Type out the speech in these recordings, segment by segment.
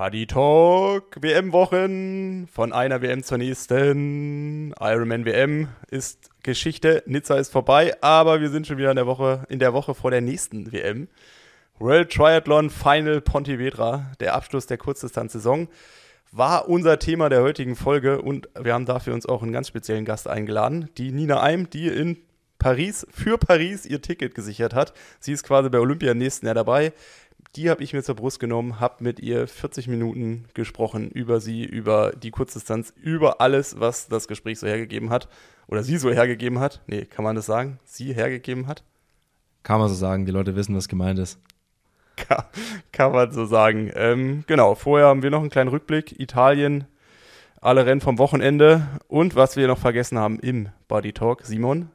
Buddy Talk, WM-Wochen, von einer WM zur nächsten. Ironman WM ist Geschichte, Nizza ist vorbei, aber wir sind schon wieder in der Woche, in der Woche vor der nächsten WM. World Triathlon Final Pontevedra, der Abschluss der Kurzdistanz-Saison, war unser Thema der heutigen Folge und wir haben dafür uns auch einen ganz speziellen Gast eingeladen, die Nina Eim, die in Paris, für Paris ihr Ticket gesichert hat. Sie ist quasi bei Olympia im nächsten Jahr dabei die habe ich mir zur Brust genommen, habe mit ihr 40 Minuten gesprochen über sie, über die Kurzdistanz, über alles, was das Gespräch so hergegeben hat. Oder sie so hergegeben hat. Nee, kann man das sagen? Sie hergegeben hat? Kann man so sagen, die Leute wissen, was gemeint ist. Kann, kann man so sagen. Ähm, genau, vorher haben wir noch einen kleinen Rückblick. Italien, alle Rennen vom Wochenende und was wir noch vergessen haben im Body Talk. Simon,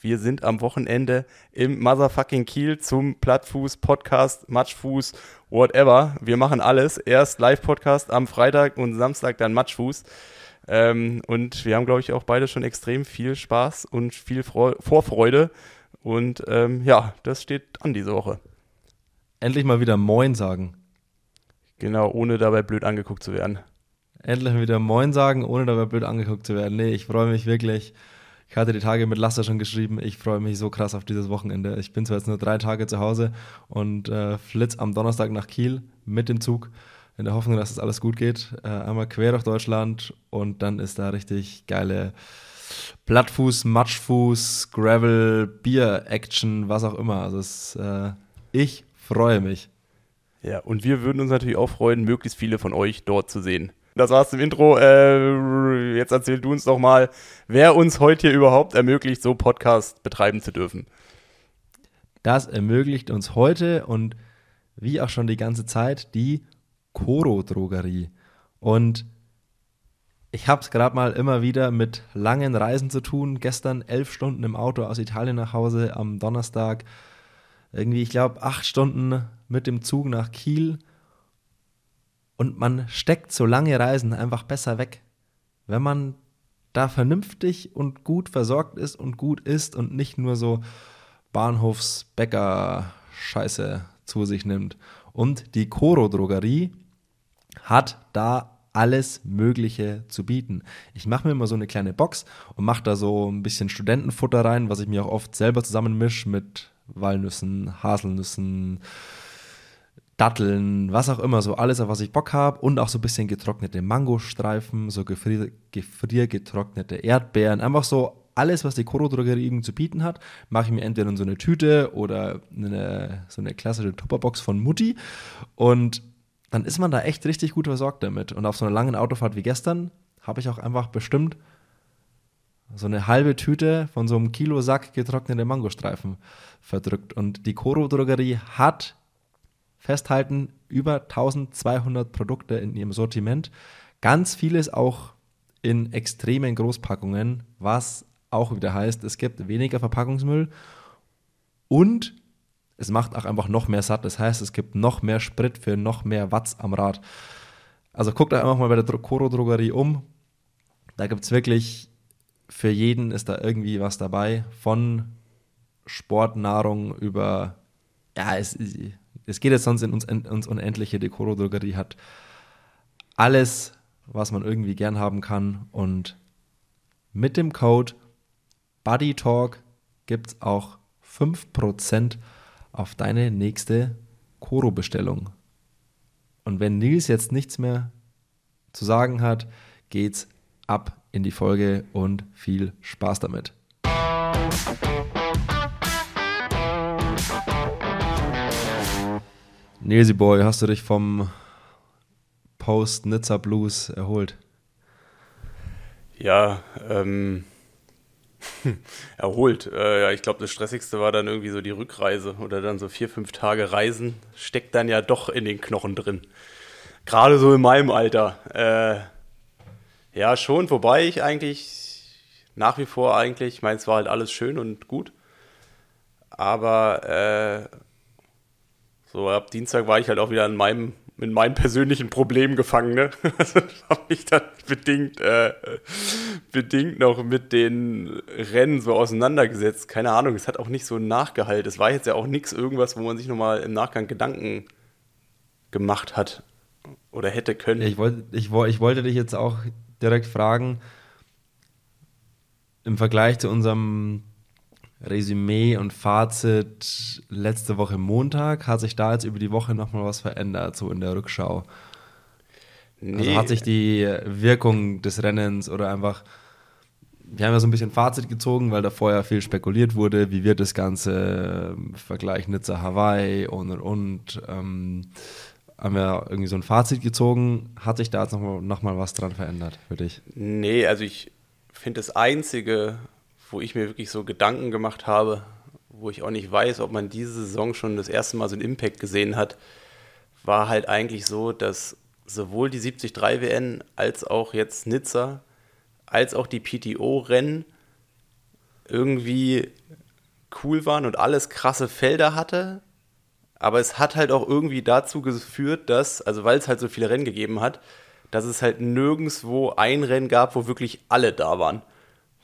wir sind am Wochenende im Motherfucking Kiel zum Plattfuß, Podcast, Matschfuß, whatever. Wir machen alles. Erst Live-Podcast am Freitag und Samstag dann Matschfuß. Ähm, und wir haben, glaube ich, auch beide schon extrem viel Spaß und viel Freu Vorfreude. Und ähm, ja, das steht an diese Woche. Endlich mal wieder Moin sagen. Genau, ohne dabei blöd angeguckt zu werden. Endlich mal wieder Moin sagen, ohne dabei blöd angeguckt zu werden. Nee, ich freue mich wirklich. Ich hatte die Tage mit Lasse schon geschrieben, ich freue mich so krass auf dieses Wochenende. Ich bin zwar jetzt nur drei Tage zu Hause und äh, flitz am Donnerstag nach Kiel mit dem Zug, in der Hoffnung, dass es das alles gut geht. Äh, einmal quer durch Deutschland und dann ist da richtig geile Plattfuß, Matschfuß, Gravel, Bier-Action, was auch immer. Also es, äh, ich freue mich. Ja, und wir würden uns natürlich auch freuen, möglichst viele von euch dort zu sehen. Das war's im Intro. Äh, jetzt erzähl du uns doch mal, wer uns heute hier überhaupt ermöglicht, so Podcast betreiben zu dürfen. Das ermöglicht uns heute und wie auch schon die ganze Zeit die Coro Drogerie. Und ich habe es gerade mal immer wieder mit langen Reisen zu tun. Gestern elf Stunden im Auto aus Italien nach Hause, am Donnerstag irgendwie, ich glaube, acht Stunden mit dem Zug nach Kiel und man steckt so lange Reisen einfach besser weg. Wenn man da vernünftig und gut versorgt ist und gut isst und nicht nur so Bahnhofsbäcker-Scheiße zu sich nimmt. Und die Coro-Drogerie hat da alles Mögliche zu bieten. Ich mache mir immer so eine kleine Box und mache da so ein bisschen Studentenfutter rein, was ich mir auch oft selber zusammenmische mit Walnüssen, Haselnüssen, Datteln, was auch immer, so alles, auf was ich Bock habe und auch so ein bisschen getrocknete Mangostreifen, so gefrier, gefriergetrocknete Erdbeeren, einfach so alles, was die Koro-Drogerie zu bieten hat, mache ich mir entweder in so eine Tüte oder eine, so eine klassische Tupperbox von Mutti und dann ist man da echt richtig gut versorgt damit. Und auf so einer langen Autofahrt wie gestern habe ich auch einfach bestimmt so eine halbe Tüte von so einem Kilo Sack getrocknete Mangostreifen verdrückt. Und die Koro-Drogerie hat festhalten, über 1200 Produkte in ihrem Sortiment. Ganz vieles auch in extremen Großpackungen, was auch wieder heißt, es gibt weniger Verpackungsmüll und es macht auch einfach noch mehr satt. Das heißt, es gibt noch mehr Sprit für noch mehr Watts am Rad. Also guckt euch einfach mal bei der Coro Drogerie um. Da gibt es wirklich für jeden ist da irgendwie was dabei. Von Sportnahrung über, ja, es, es geht jetzt sonst in uns, in uns Unendliche. Die Drogerie hat alles, was man irgendwie gern haben kann. Und mit dem Code BuddyTalk gibt es auch 5% auf deine nächste Koro-Bestellung. Und wenn Nils jetzt nichts mehr zu sagen hat, geht's ab in die Folge und viel Spaß damit. Nilsi Boy, hast du dich vom Post-Nizza Blues erholt? Ja, ähm, erholt. Äh, ja, ich glaube, das Stressigste war dann irgendwie so die Rückreise oder dann so vier, fünf Tage Reisen. Steckt dann ja doch in den Knochen drin. Gerade so in meinem Alter. Äh, ja, schon, wobei ich eigentlich nach wie vor eigentlich, ich meine, es war halt alles schön und gut. Aber äh, so, ab Dienstag war ich halt auch wieder in meinem, in meinem persönlichen Problem gefangen, ne? Also habe ich dann bedingt, äh, bedingt noch mit den Rennen so auseinandergesetzt. Keine Ahnung, es hat auch nicht so einen Nachgehalt. Es war jetzt ja auch nichts irgendwas, wo man sich nochmal im Nachgang Gedanken gemacht hat. oder hätte können. Ich, wollt, ich, ich wollte dich jetzt auch direkt fragen, im Vergleich zu unserem Resümee und Fazit letzte Woche Montag, hat sich da jetzt über die Woche nochmal was verändert, so in der Rückschau? Also nee. Also hat sich die Wirkung des Rennens oder einfach, wir haben ja so ein bisschen Fazit gezogen, weil da vorher viel spekuliert wurde, wie wird das Ganze, Vergleich Nizza-Hawaii und und und. Ähm, haben wir irgendwie so ein Fazit gezogen. Hat sich da jetzt nochmal noch mal was dran verändert für dich? Nee, also ich finde das Einzige, wo ich mir wirklich so Gedanken gemacht habe, wo ich auch nicht weiß, ob man diese Saison schon das erste Mal so einen Impact gesehen hat, war halt eigentlich so, dass sowohl die 73 WN als auch jetzt Nizza, als auch die PTO-Rennen irgendwie cool waren und alles krasse Felder hatte. Aber es hat halt auch irgendwie dazu geführt, dass, also weil es halt so viele Rennen gegeben hat, dass es halt nirgendwo ein Rennen gab, wo wirklich alle da waren.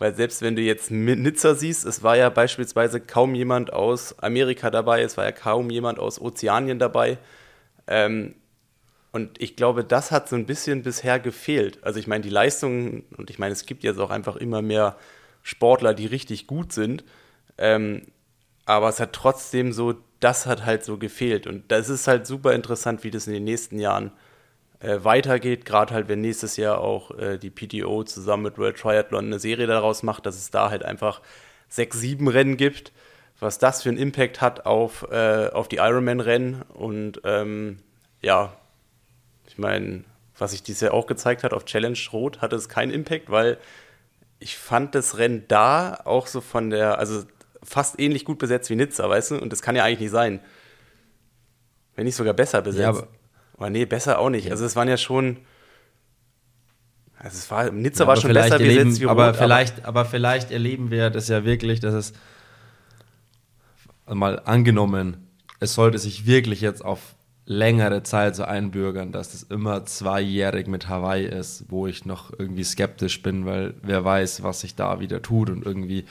Weil selbst wenn du jetzt Nizza siehst, es war ja beispielsweise kaum jemand aus Amerika dabei, es war ja kaum jemand aus Ozeanien dabei. Ähm, und ich glaube, das hat so ein bisschen bisher gefehlt. Also ich meine, die Leistungen, und ich meine, es gibt jetzt auch einfach immer mehr Sportler, die richtig gut sind. Ähm, aber es hat trotzdem so, das hat halt so gefehlt. Und das ist halt super interessant, wie das in den nächsten Jahren äh, weitergeht. Gerade halt, wenn nächstes Jahr auch äh, die PTO zusammen mit World Triathlon eine Serie daraus macht, dass es da halt einfach sechs, sieben Rennen gibt. Was das für einen Impact hat auf, äh, auf die Ironman-Rennen. Und ähm, ja, ich meine, was sich dieses Jahr auch gezeigt hat auf Challenge Rot, hatte es keinen Impact, weil ich fand das Rennen da auch so von der, also fast ähnlich gut besetzt wie Nizza, weißt du? Und das kann ja eigentlich nicht sein. Wenn nicht sogar besser besetzt. Ja, aber, aber nee, besser auch nicht. Also es waren ja schon. Also es war, Nizza ja, war schon besser erleben, besetzt wie Rot, aber vielleicht, aber vielleicht erleben wir das ja wirklich, dass es mal angenommen, es sollte sich wirklich jetzt auf längere Zeit so einbürgern, dass das immer zweijährig mit Hawaii ist, wo ich noch irgendwie skeptisch bin, weil wer weiß, was sich da wieder tut und irgendwie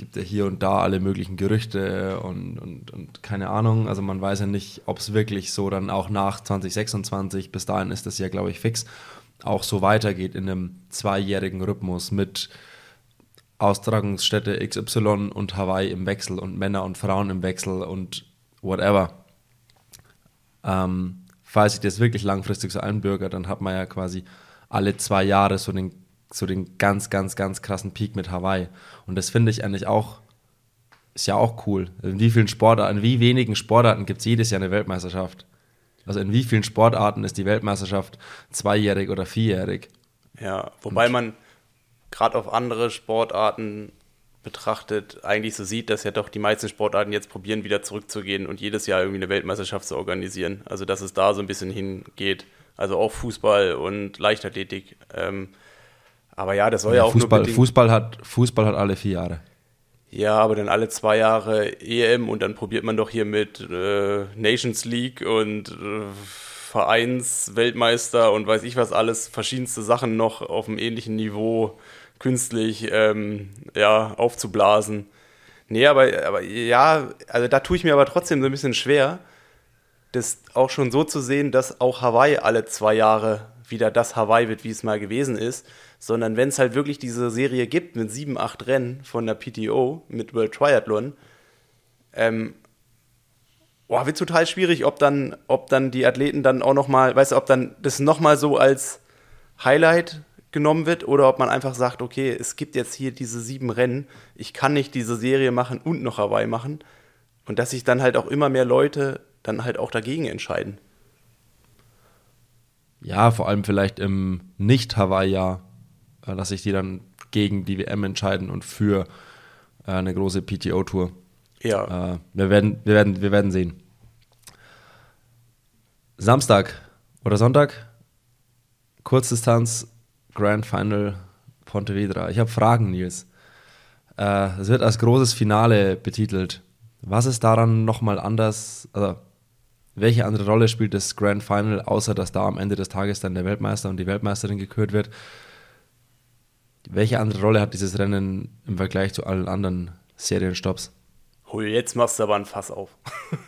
gibt ja hier und da alle möglichen Gerüchte und, und, und keine Ahnung. Also man weiß ja nicht, ob es wirklich so dann auch nach 2026, bis dahin ist das ja, glaube ich, fix, auch so weitergeht in einem zweijährigen Rhythmus mit Austragungsstätte XY und Hawaii im Wechsel und Männer und Frauen im Wechsel und whatever. Ähm, falls ich das wirklich langfristig so einbürger, dann hat man ja quasi alle zwei Jahre so den, so den ganz, ganz, ganz krassen Peak mit Hawaii. Und das finde ich eigentlich auch, ist ja auch cool. In wie vielen Sportarten, in wie wenigen Sportarten gibt es jedes Jahr eine Weltmeisterschaft? Also in wie vielen Sportarten ist die Weltmeisterschaft zweijährig oder vierjährig? Ja, wobei Und man gerade auf andere Sportarten betrachtet eigentlich so sieht, dass ja doch die meisten Sportarten jetzt probieren, wieder zurückzugehen und jedes Jahr irgendwie eine Weltmeisterschaft zu organisieren. Also dass es da so ein bisschen hingeht. Also auch Fußball und Leichtathletik. Ähm, aber ja, das soll ja, ja auch Fußball, Fußball hat Fußball hat alle vier Jahre. Ja, aber dann alle zwei Jahre EM und dann probiert man doch hier mit äh, Nations League und äh, Vereinsweltmeister und weiß ich was alles, verschiedenste Sachen noch auf einem ähnlichen Niveau künstlich ähm, ja, aufzublasen. Nee, aber, aber ja, also da tue ich mir aber trotzdem so ein bisschen schwer, das auch schon so zu sehen, dass auch Hawaii alle zwei Jahre wieder das Hawaii wird, wie es mal gewesen ist, sondern wenn es halt wirklich diese Serie gibt mit sieben, acht Rennen von der PTO mit World Triathlon, ähm, boah, wird total schwierig, ob dann, ob dann die Athleten dann auch nochmal, weißt du, ob dann das nochmal so als Highlight genommen wird oder ob man einfach sagt, okay, es gibt jetzt hier diese sieben Rennen, ich kann nicht diese Serie machen und noch Hawaii machen und dass sich dann halt auch immer mehr Leute dann halt auch dagegen entscheiden. Ja, vor allem vielleicht im Nicht-Hawaii-Jahr, dass sich die dann gegen die WM entscheiden und für äh, eine große PTO-Tour. Ja. Äh, wir, werden, wir, werden, wir werden sehen. Samstag oder Sonntag, Kurzdistanz Grand Final Pontevedra. Ich habe Fragen, Nils. Äh, es wird als großes Finale betitelt. Was ist daran nochmal anders? Also, welche andere Rolle spielt das Grand Final, außer dass da am Ende des Tages dann der Weltmeister und die Weltmeisterin gekürt wird? Welche andere Rolle hat dieses Rennen im Vergleich zu allen anderen Serienstopps? Hui, jetzt machst du aber ein Fass auf.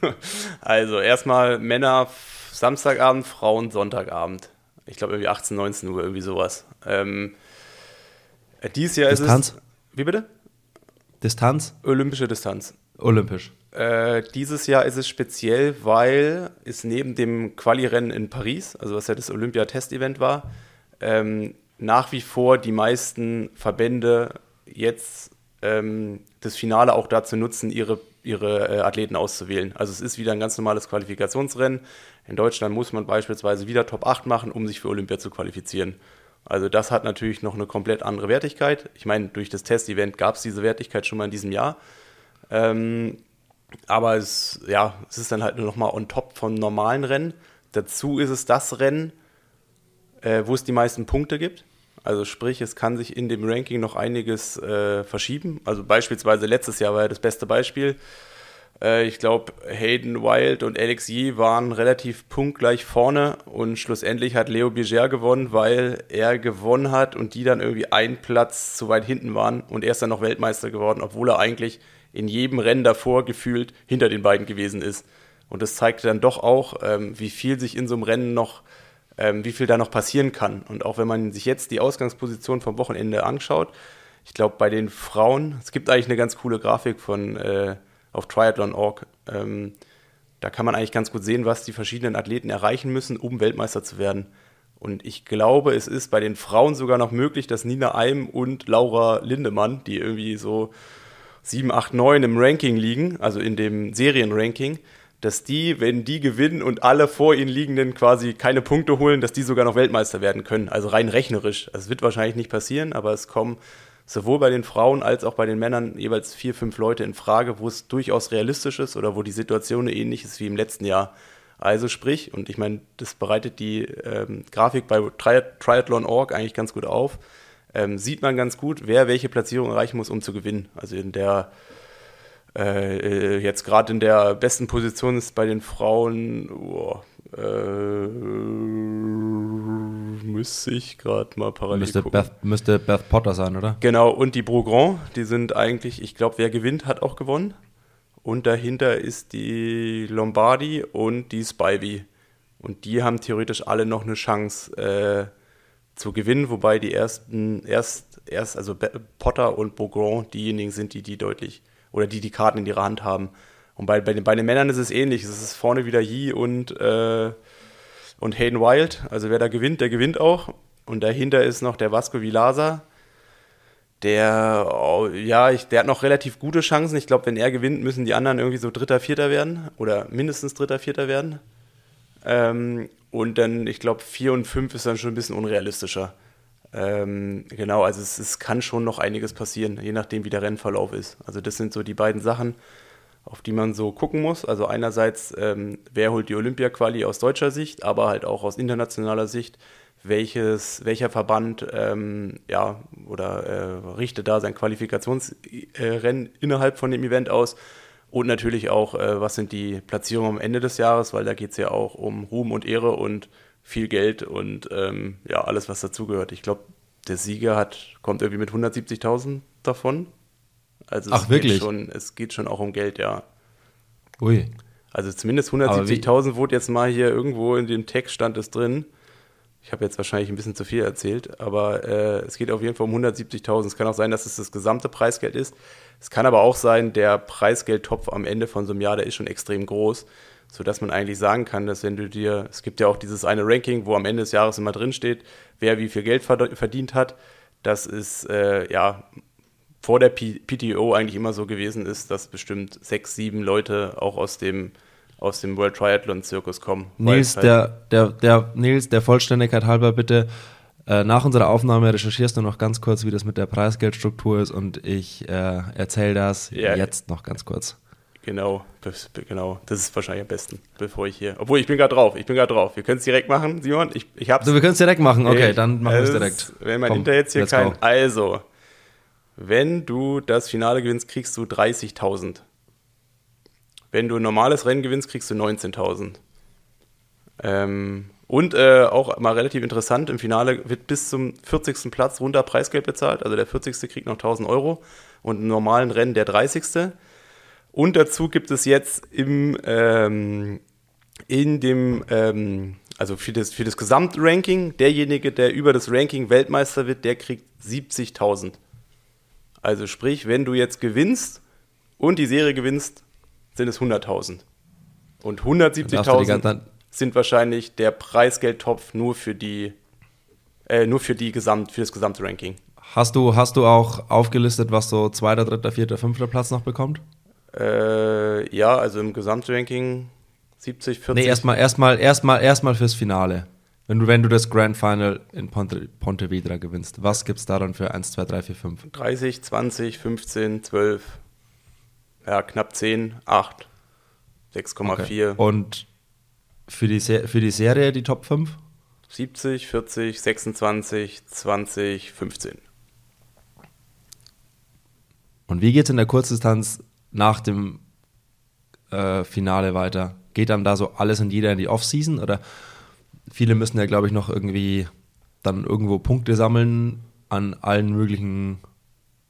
also erstmal Männer Samstagabend, Frauen Sonntagabend. Ich glaube irgendwie 18, 19 Uhr, irgendwie sowas. Ähm, äh, dieses Jahr Distanz? ist es. Wie bitte? Distanz? Olympische Distanz. Olympisch. Äh, dieses Jahr ist es speziell, weil es neben dem Quali-Rennen in Paris, also was ja das Olympia-Test-Event war, ähm, nach wie vor die meisten Verbände jetzt ähm, das Finale auch dazu nutzen, ihre, ihre äh, Athleten auszuwählen. Also es ist wieder ein ganz normales Qualifikationsrennen. In Deutschland muss man beispielsweise wieder Top 8 machen, um sich für Olympia zu qualifizieren. Also das hat natürlich noch eine komplett andere Wertigkeit. Ich meine, durch das Test-Event gab es diese Wertigkeit schon mal in diesem Jahr. Ähm, aber es, ja, es ist dann halt nur noch mal on top von normalen Rennen. Dazu ist es das Rennen, äh, wo es die meisten Punkte gibt. Also sprich, es kann sich in dem Ranking noch einiges äh, verschieben. Also beispielsweise letztes Jahr war ja das beste Beispiel. Äh, ich glaube, Hayden Wild und Alex Yee waren relativ punktgleich vorne und schlussendlich hat Leo Biger gewonnen, weil er gewonnen hat und die dann irgendwie einen Platz zu weit hinten waren und er ist dann noch Weltmeister geworden, obwohl er eigentlich in jedem Rennen davor gefühlt hinter den beiden gewesen ist. Und das zeigte dann doch auch, ähm, wie viel sich in so einem Rennen noch, ähm, wie viel da noch passieren kann. Und auch wenn man sich jetzt die Ausgangsposition vom Wochenende anschaut, ich glaube bei den Frauen, es gibt eigentlich eine ganz coole Grafik von äh, auf Triathlon.org. Ähm, da kann man eigentlich ganz gut sehen, was die verschiedenen Athleten erreichen müssen, um Weltmeister zu werden. Und ich glaube, es ist bei den Frauen sogar noch möglich, dass Nina Eim und Laura Lindemann, die irgendwie so 7, 8, 9 im Ranking liegen, also in dem Serienranking, dass die, wenn die gewinnen und alle vor ihnen liegenden quasi keine Punkte holen, dass die sogar noch Weltmeister werden können. Also rein rechnerisch. Das wird wahrscheinlich nicht passieren, aber es kommen sowohl bei den Frauen als auch bei den Männern jeweils vier, fünf Leute in Frage, wo es durchaus realistisch ist oder wo die Situation ähnlich ist wie im letzten Jahr. Also sprich, und ich meine, das bereitet die ähm, Grafik bei Tri Triathlon.org eigentlich ganz gut auf, ähm, sieht man ganz gut, wer welche Platzierung erreichen muss, um zu gewinnen. Also in der äh, äh jetzt gerade in der besten Position ist bei den Frauen, oh, äh, müsste ich gerade mal parallel Müsste gucken. Beth, müsste Beth Potter sein, oder? Genau, und die Brogrand, die sind eigentlich, ich glaube, wer gewinnt, hat auch gewonnen. Und dahinter ist die Lombardi und die Spivey. Und die haben theoretisch alle noch eine Chance äh, zu gewinnen, wobei die ersten, erst, erst also Potter und Beaugrand diejenigen sind, die die deutlich, oder die die Karten in ihrer Hand haben. Und bei, bei, den, bei den Männern ist es ähnlich. Es ist vorne wieder Yi und, äh, und Hayden Wild. Also wer da gewinnt, der gewinnt auch. Und dahinter ist noch der Vasco Vilasa, der, oh, ja, ich, der hat noch relativ gute Chancen. Ich glaube, wenn er gewinnt, müssen die anderen irgendwie so Dritter, Vierter werden oder mindestens Dritter, Vierter werden. Ähm, und dann, ich glaube, 4 und 5 ist dann schon ein bisschen unrealistischer. Ähm, genau, also es, es, kann schon noch einiges passieren, je nachdem, wie der Rennverlauf ist. Also das sind so die beiden Sachen, auf die man so gucken muss. Also einerseits, ähm, wer holt die Olympia-Quali aus deutscher Sicht, aber halt auch aus internationaler Sicht welches, welcher Verband ähm, ja, oder äh, richtet da sein Qualifikationsrennen innerhalb von dem Event aus. Und natürlich auch, äh, was sind die Platzierungen am Ende des Jahres, weil da geht es ja auch um Ruhm und Ehre und viel Geld und ähm, ja, alles, was dazugehört. Ich glaube, der Sieger hat, kommt irgendwie mit 170.000 davon. Also Ach, wirklich? Geht schon, es geht schon auch um Geld, ja. Ui. Also zumindest 170.000 wurde jetzt mal hier irgendwo in dem Text stand es drin. Ich habe jetzt wahrscheinlich ein bisschen zu viel erzählt, aber äh, es geht auf jeden Fall um 170.000. Es kann auch sein, dass es das gesamte Preisgeld ist. Es kann aber auch sein, der Preisgeldtopf am Ende von so einem Jahr, der ist schon extrem groß, sodass man eigentlich sagen kann, dass wenn du dir, es gibt ja auch dieses eine Ranking, wo am Ende des Jahres immer drin steht, wer wie viel Geld verdient hat. Das ist äh, ja vor der P PTO eigentlich immer so gewesen ist, dass bestimmt sechs, sieben Leute auch aus dem aus dem World Triathlon Zirkus kommen. Nils, halt der, der, der, Nils, der Vollständigkeit halber bitte, äh, nach unserer Aufnahme recherchierst du noch ganz kurz, wie das mit der Preisgeldstruktur ist und ich äh, erzähle das ja, jetzt noch ganz kurz. Genau, genau. Das ist wahrscheinlich am besten, bevor ich hier. Obwohl, ich bin gerade drauf. Ich bin gerade drauf. Wir können es direkt machen, Simon. Ich, ich hab's. So, wir können es direkt machen. Okay, ich, dann machen wir es direkt. Wenn mein Komm, Internet jetzt hier kein. Go. Also, wenn du das Finale gewinnst, kriegst du 30.000. Wenn du ein normales Rennen gewinnst, kriegst du 19.000. Ähm, und äh, auch mal relativ interessant, im Finale wird bis zum 40. Platz runter Preisgeld bezahlt. Also der 40. kriegt noch 1000 Euro und im normalen Rennen der 30. Und dazu gibt es jetzt im, ähm, in dem, ähm, also für das, für das Gesamtranking, derjenige, der über das Ranking Weltmeister wird, der kriegt 70.000. Also sprich, wenn du jetzt gewinnst und die Serie gewinnst, sind es 100.000. Und 170.000 sind wahrscheinlich der Preisgeldtopf nur für die, äh, nur für die Gesamt, für das gesamte Ranking. Hast du, hast du auch aufgelistet, was so zweiter, dritter, vierter, fünfter Platz noch bekommt? Äh, ja, also im Gesamtranking 70, 40. Nee, erstmal, erstmal, erstmal, erstmal fürs Finale. Wenn du, wenn du das Grand Final in Ponte, Pontevedra gewinnst, was gibt es da dann für 1, 2, 3, 4, 5? 30, 20, 15, 12, ja, knapp 10, 8, 6,4. Okay. Und für die, für die Serie die Top 5? 70, 40, 26, 20, 15. Und wie geht es in der Kurzdistanz nach dem äh, Finale weiter? Geht dann da so alles und jeder in die Offseason? Oder viele müssen ja, glaube ich, noch irgendwie dann irgendwo Punkte sammeln an allen möglichen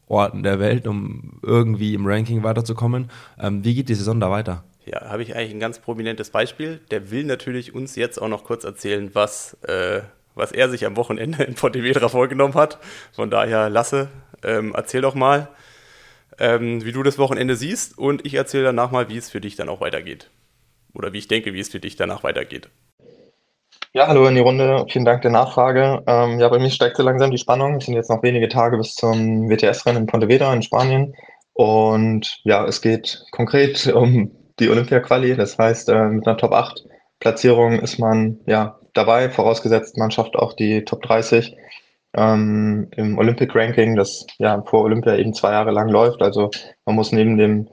Orten der Welt, um irgendwie im Ranking weiterzukommen. Ähm, wie geht die Saison da weiter? Ja, habe ich eigentlich ein ganz prominentes Beispiel. Der will natürlich uns jetzt auch noch kurz erzählen, was, äh, was er sich am Wochenende in Pontevedra vorgenommen hat. Von daher, Lasse, ähm, erzähl doch mal, ähm, wie du das Wochenende siehst und ich erzähle danach mal, wie es für dich dann auch weitergeht. Oder wie ich denke, wie es für dich danach weitergeht. Ja, hallo in die Runde. Vielen Dank der Nachfrage. Ähm, ja, bei mir steigt so langsam die Spannung. Es sind jetzt noch wenige Tage bis zum WTS-Rennen in Pontevedra in Spanien. Und ja, es geht konkret um die Olympia-Quali. Das heißt, äh, mit einer Top 8 Platzierung ist man ja dabei, vorausgesetzt man schafft auch die Top 30 ähm, im Olympic Ranking, das ja vor Olympia eben zwei Jahre lang läuft. Also man muss neben dem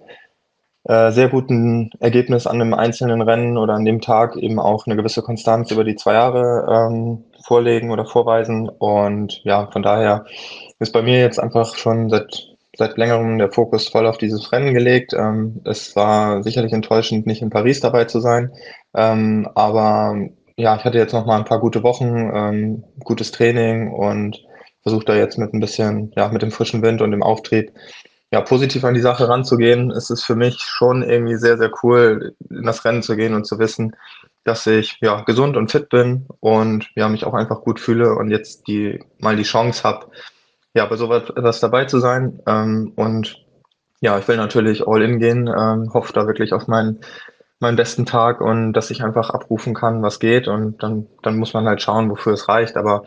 äh, sehr guten Ergebnis an einem einzelnen Rennen oder an dem Tag eben auch eine gewisse Konstanz über die zwei Jahre ähm, vorlegen oder vorweisen. Und ja, von daher ist bei mir jetzt einfach schon seit seit längerem der Fokus voll auf dieses Rennen gelegt. Ähm, es war sicherlich enttäuschend, nicht in Paris dabei zu sein. Ähm, aber ja, ich hatte jetzt noch mal ein paar gute Wochen, ähm, gutes Training und versuche da jetzt mit ein bisschen, ja, mit dem frischen Wind und dem Auftrieb ja, positiv an die Sache ranzugehen. Es ist für mich schon irgendwie sehr, sehr cool, in das Rennen zu gehen und zu wissen, dass ich ja gesund und fit bin und ja, mich auch einfach gut fühle und jetzt die mal die Chance habe, ja, bei sowas etwas dabei zu sein. Ähm, und ja, ich will natürlich all in gehen, ähm, hoffe da wirklich auf meinen meinen besten Tag und dass ich einfach abrufen kann, was geht und dann, dann muss man halt schauen, wofür es reicht. Aber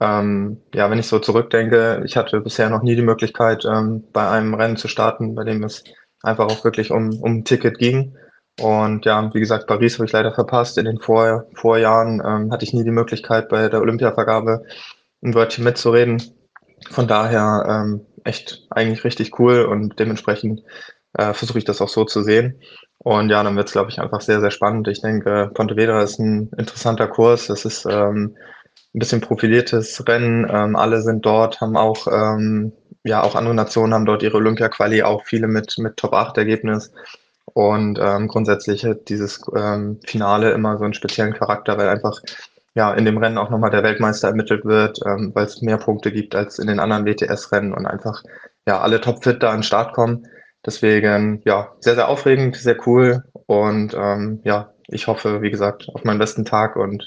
ähm, ja, wenn ich so zurückdenke, ich hatte bisher noch nie die Möglichkeit, ähm, bei einem Rennen zu starten, bei dem es einfach auch wirklich um, um ein Ticket ging. Und ja, wie gesagt, Paris habe ich leider verpasst. In den Vor Vorjahren ähm, hatte ich nie die Möglichkeit, bei der Olympiavergabe ein Wörtchen mitzureden. Von daher ähm, echt eigentlich richtig cool und dementsprechend äh, versuche ich das auch so zu sehen. Und ja, dann wird es, glaube ich, einfach sehr, sehr spannend. Ich denke, Pontevedra ist ein interessanter Kurs. Es ist ähm, ein bisschen profiliertes Rennen. Ähm, alle sind dort, haben auch, ähm, ja, auch andere Nationen haben dort ihre Olympia-Quali, auch viele mit, mit Top-8-Ergebnis. Und ähm, grundsätzlich hat dieses ähm, Finale immer so einen speziellen Charakter, weil einfach ja in dem Rennen auch nochmal der Weltmeister ermittelt wird, ähm, weil es mehr Punkte gibt als in den anderen WTS-Rennen und einfach ja alle topfit da an den Start kommen. Deswegen ja sehr, sehr aufregend, sehr cool und ähm, ja, ich hoffe, wie gesagt, auf meinen besten Tag und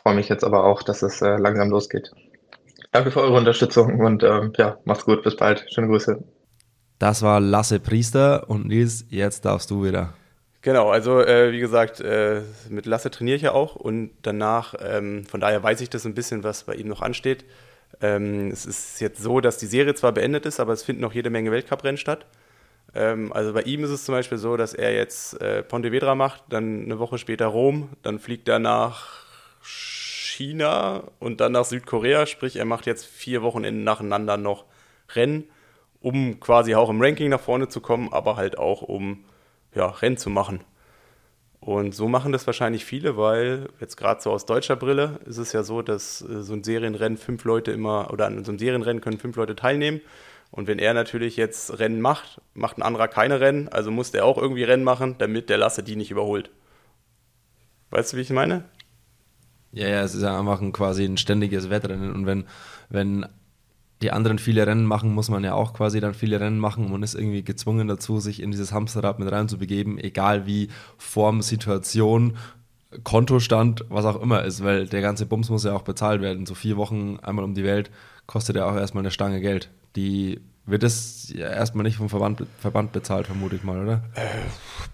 freue mich jetzt aber auch, dass es äh, langsam losgeht. Danke für eure Unterstützung und ähm, ja, macht's gut, bis bald. Schöne Grüße. Das war Lasse Priester und Nils, jetzt darfst du wieder. Genau, also äh, wie gesagt, äh, mit Lasse trainiere ich ja auch und danach, ähm, von daher weiß ich das ein bisschen, was bei ihm noch ansteht. Ähm, es ist jetzt so, dass die Serie zwar beendet ist, aber es finden noch jede Menge Weltcuprennen statt. Ähm, also bei ihm ist es zum Beispiel so, dass er jetzt äh, Pontevedra macht, dann eine Woche später Rom, dann fliegt er nach China und dann nach Südkorea. Sprich, er macht jetzt vier Wochenenden nacheinander noch Rennen, um quasi auch im Ranking nach vorne zu kommen, aber halt auch um ja, Rennen zu machen. Und so machen das wahrscheinlich viele, weil jetzt gerade so aus deutscher Brille ist es ja so, dass äh, so ein Serienrennen fünf Leute immer, oder an so einem Serienrennen können fünf Leute teilnehmen. Und wenn er natürlich jetzt Rennen macht, macht ein anderer keine Rennen, also muss der auch irgendwie Rennen machen, damit der Lasse die nicht überholt. Weißt du, wie ich meine? Ja, ja, es ist ja einfach ein, quasi ein ständiges Wettrennen. Und wenn, wenn die anderen viele Rennen machen, muss man ja auch quasi dann viele Rennen machen. Man ist irgendwie gezwungen dazu, sich in dieses Hamsterrad mit reinzubegeben, egal wie Form, Situation Kontostand, was auch immer ist, weil der ganze Bums muss ja auch bezahlt werden. So vier Wochen einmal um die Welt kostet ja auch erstmal eine Stange Geld. Die wird das ja erstmal nicht vom Verband, Verband bezahlt, vermute ich mal, oder? Äh,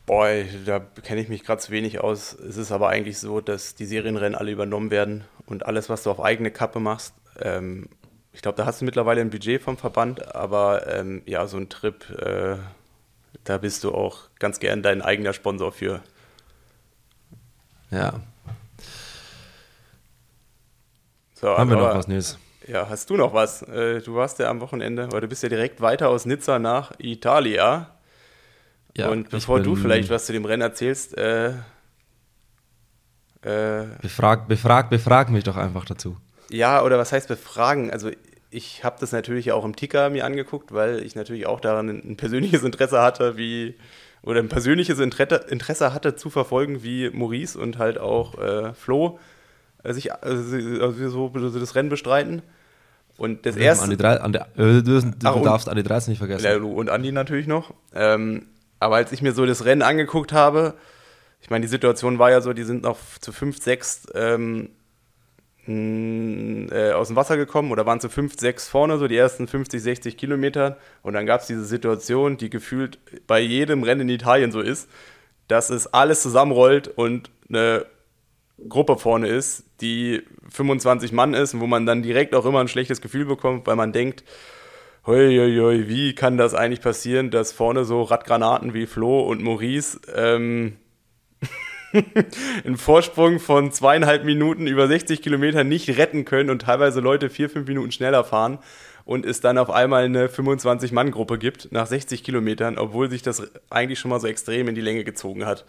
boah, da kenne ich mich gerade zu wenig aus. Es ist aber eigentlich so, dass die Serienrennen alle übernommen werden und alles, was du auf eigene Kappe machst, ähm, ich glaube, da hast du mittlerweile ein Budget vom Verband, aber ähm, ja, so ein Trip, äh, da bist du auch ganz gern dein eigener Sponsor für. Ja. So, Haben wir noch was, Nils? Ja, hast du noch was? Äh, du warst ja am Wochenende, weil du bist ja direkt weiter aus Nizza nach Italia. Ja, und bevor du vielleicht was zu dem Rennen erzählst, äh, äh, befrag, befrag, befrag mich doch einfach dazu. Ja, oder was heißt befragen? Also ich habe das natürlich auch im Ticker mir angeguckt, weil ich natürlich auch daran ein persönliches Interesse hatte, wie oder ein persönliches Interesse hatte zu verfolgen, wie Maurice und halt auch äh, Flo äh, sich also, so, so das Rennen bestreiten. Und das erste. An die drei, an der, äh, du, Ach, darfst Andi 13 nicht vergessen. Ja, und Andi natürlich noch. Ähm, aber als ich mir so das Rennen angeguckt habe, ich meine, die Situation war ja so, die sind noch zu 5, 6 ähm, äh, aus dem Wasser gekommen oder waren zu 5, 6 vorne, so die ersten 50, 60 Kilometer. Und dann gab es diese Situation, die gefühlt bei jedem Rennen in Italien so ist, dass es alles zusammenrollt und eine Gruppe vorne ist, die 25 Mann ist und wo man dann direkt auch immer ein schlechtes Gefühl bekommt, weil man denkt, hoi, hoi, hoi, wie kann das eigentlich passieren, dass vorne so Radgranaten wie Flo und Maurice ähm, einen Vorsprung von zweieinhalb Minuten über 60 Kilometer nicht retten können und teilweise Leute vier, fünf Minuten schneller fahren und es dann auf einmal eine 25-Mann-Gruppe gibt nach 60 Kilometern, obwohl sich das eigentlich schon mal so extrem in die Länge gezogen hat.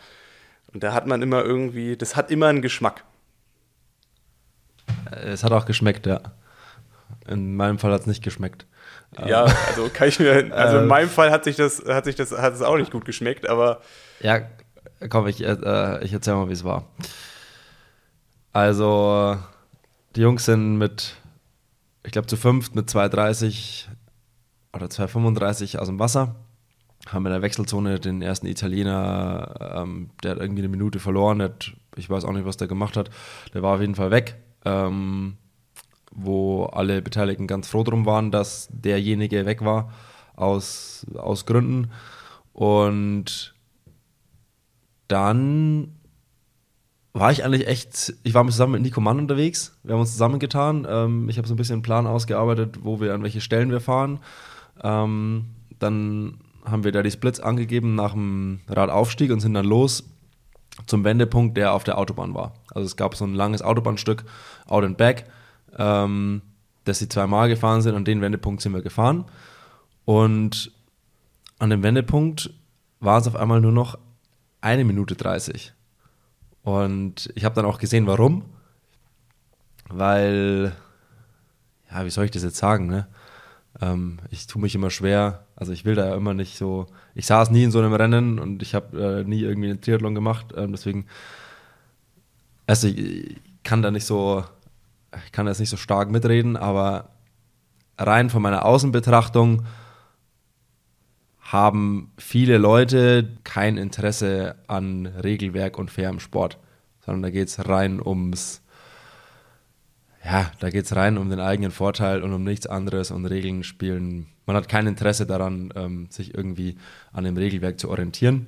Und da hat man immer irgendwie, das hat immer einen Geschmack. Es hat auch geschmeckt, ja. In meinem Fall hat es nicht geschmeckt. Ja, also kann ich mir, also in äh, meinem Fall hat sich das, hat sich das, hat es auch nicht gut geschmeckt, aber. Ja, komm, ich, äh, ich erzähl mal, wie es war. Also, die Jungs sind mit, ich glaube, zu fünft mit 2,30 oder 2,35 aus dem Wasser haben in der Wechselzone den ersten Italiener, ähm, der hat irgendwie eine Minute verloren, hat, ich weiß auch nicht, was der gemacht hat, der war auf jeden Fall weg, ähm, wo alle Beteiligten ganz froh drum waren, dass derjenige weg war, aus, aus Gründen. Und dann war ich eigentlich echt, ich war zusammen mit Nico Mann unterwegs, wir haben uns zusammengetan, ähm, ich habe so ein bisschen einen Plan ausgearbeitet, wo wir, an welche Stellen wir fahren. Ähm, dann haben wir da die Splits angegeben nach dem Radaufstieg und sind dann los zum Wendepunkt, der auf der Autobahn war. Also es gab so ein langes Autobahnstück, Out and Back, ähm, dass sie zweimal gefahren sind und den Wendepunkt sind wir gefahren. Und an dem Wendepunkt war es auf einmal nur noch eine Minute 30. Und ich habe dann auch gesehen, warum. Weil, ja, wie soll ich das jetzt sagen, ne? Ähm, ich tue mich immer schwer, also ich will da ja immer nicht so, ich saß nie in so einem Rennen und ich habe äh, nie irgendwie einen Triathlon gemacht, ähm, deswegen, also ich, ich, kann da nicht so, ich kann das nicht so stark mitreden, aber rein von meiner Außenbetrachtung haben viele Leute kein Interesse an Regelwerk und fairem Sport, sondern da geht es rein ums ja, da geht es rein um den eigenen Vorteil und um nichts anderes und Regeln spielen. Man hat kein Interesse daran, ähm, sich irgendwie an dem Regelwerk zu orientieren.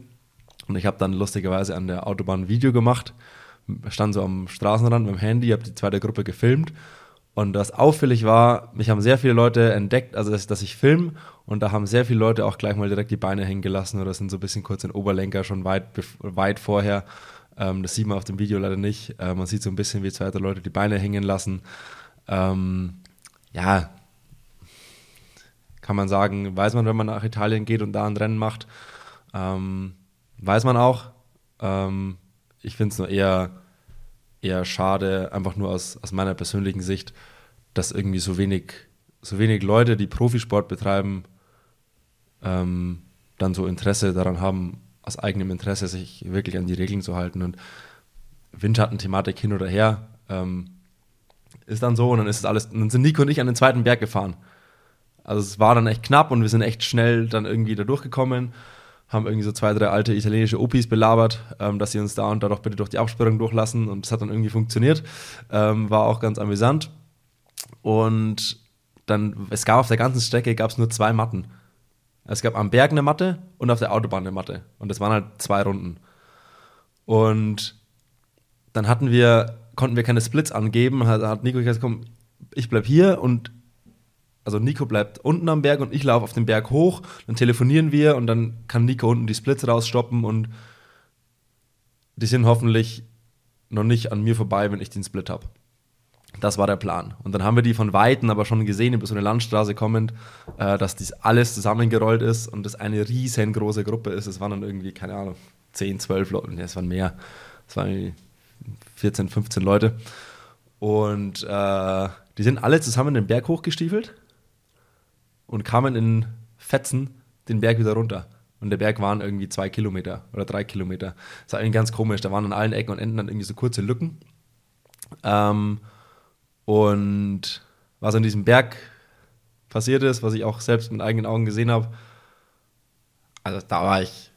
Und ich habe dann lustigerweise an der Autobahn ein Video gemacht, stand so am Straßenrand mit dem Handy, habe die zweite Gruppe gefilmt. Und was auffällig war, mich haben sehr viele Leute entdeckt, also dass, dass ich filme und da haben sehr viele Leute auch gleich mal direkt die Beine hängen gelassen oder sind so ein bisschen kurz in Oberlenker schon weit, weit vorher ähm, das sieht man auf dem Video leider nicht. Äh, man sieht so ein bisschen, wie zwei Leute die Beine hängen lassen. Ähm, ja, kann man sagen, weiß man, wenn man nach Italien geht und da ein Rennen macht. Ähm, weiß man auch. Ähm, ich finde es nur eher, eher schade, einfach nur aus, aus meiner persönlichen Sicht, dass irgendwie so wenig, so wenig Leute, die Profisport betreiben, ähm, dann so Interesse daran haben, aus eigenem Interesse, sich wirklich an die Regeln zu halten. Und Windschattenthematik hin oder her ähm, ist dann so und dann ist es alles. dann sind Nico und ich an den zweiten Berg gefahren. Also es war dann echt knapp und wir sind echt schnell dann irgendwie da durchgekommen, haben irgendwie so zwei, drei alte italienische Opis belabert, ähm, dass sie uns da und da doch bitte durch die Absperrung durchlassen und das hat dann irgendwie funktioniert. Ähm, war auch ganz amüsant. Und dann, es gab auf der ganzen Strecke gab es nur zwei Matten. Es gab am Berg eine Matte und auf der Autobahn eine Matte. Und das waren halt zwei Runden. Und dann hatten wir, konnten wir keine Splits angeben. Hat, hat Nico gesagt, komm, ich bleib hier und also Nico bleibt unten am Berg und ich laufe auf den Berg hoch, dann telefonieren wir und dann kann Nico unten die Splits rausstoppen und die sind hoffentlich noch nicht an mir vorbei, wenn ich den Split habe. Das war der Plan. Und dann haben wir die von Weitem aber schon gesehen, über so eine Landstraße kommend, äh, dass dies alles zusammengerollt ist und das eine riesengroße Gruppe ist. Es waren dann irgendwie, keine Ahnung, 10, 12 Leute, nee, es waren mehr. Es waren 14, 15 Leute. Und äh, die sind alle zusammen den Berg hochgestiefelt und kamen in Fetzen den Berg wieder runter. Und der Berg waren irgendwie zwei Kilometer oder drei Kilometer. Das war irgendwie ganz komisch. Da waren an allen Ecken und Enden dann irgendwie so kurze Lücken. Ähm, und was an diesem Berg passiert ist, was ich auch selbst mit eigenen Augen gesehen habe, also da war ich,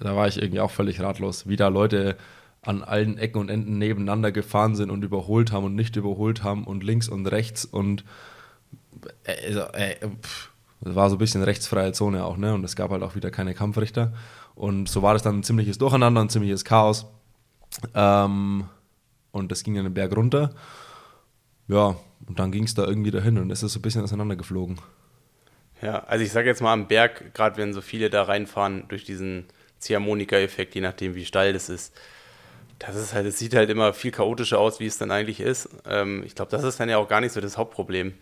da war ich irgendwie auch völlig ratlos, wie da Leute an allen Ecken und Enden nebeneinander gefahren sind und überholt haben und nicht überholt haben und links und rechts und also, äh, war so ein bisschen rechtsfreie Zone auch, ne? Und es gab halt auch wieder keine Kampfrichter. Und so war das dann ein ziemliches Durcheinander, ein ziemliches Chaos. Ähm, und das ging dann den Berg runter. Ja, und dann ging es da irgendwie dahin und es ist so ein bisschen auseinandergeflogen. Ja, also ich sage jetzt mal am Berg, gerade wenn so viele da reinfahren durch diesen Ziehharmonika-Effekt, je nachdem wie steil das ist, das ist halt, es sieht halt immer viel chaotischer aus, wie es dann eigentlich ist. Ähm, ich glaube, das ist dann ja auch gar nicht so das Hauptproblem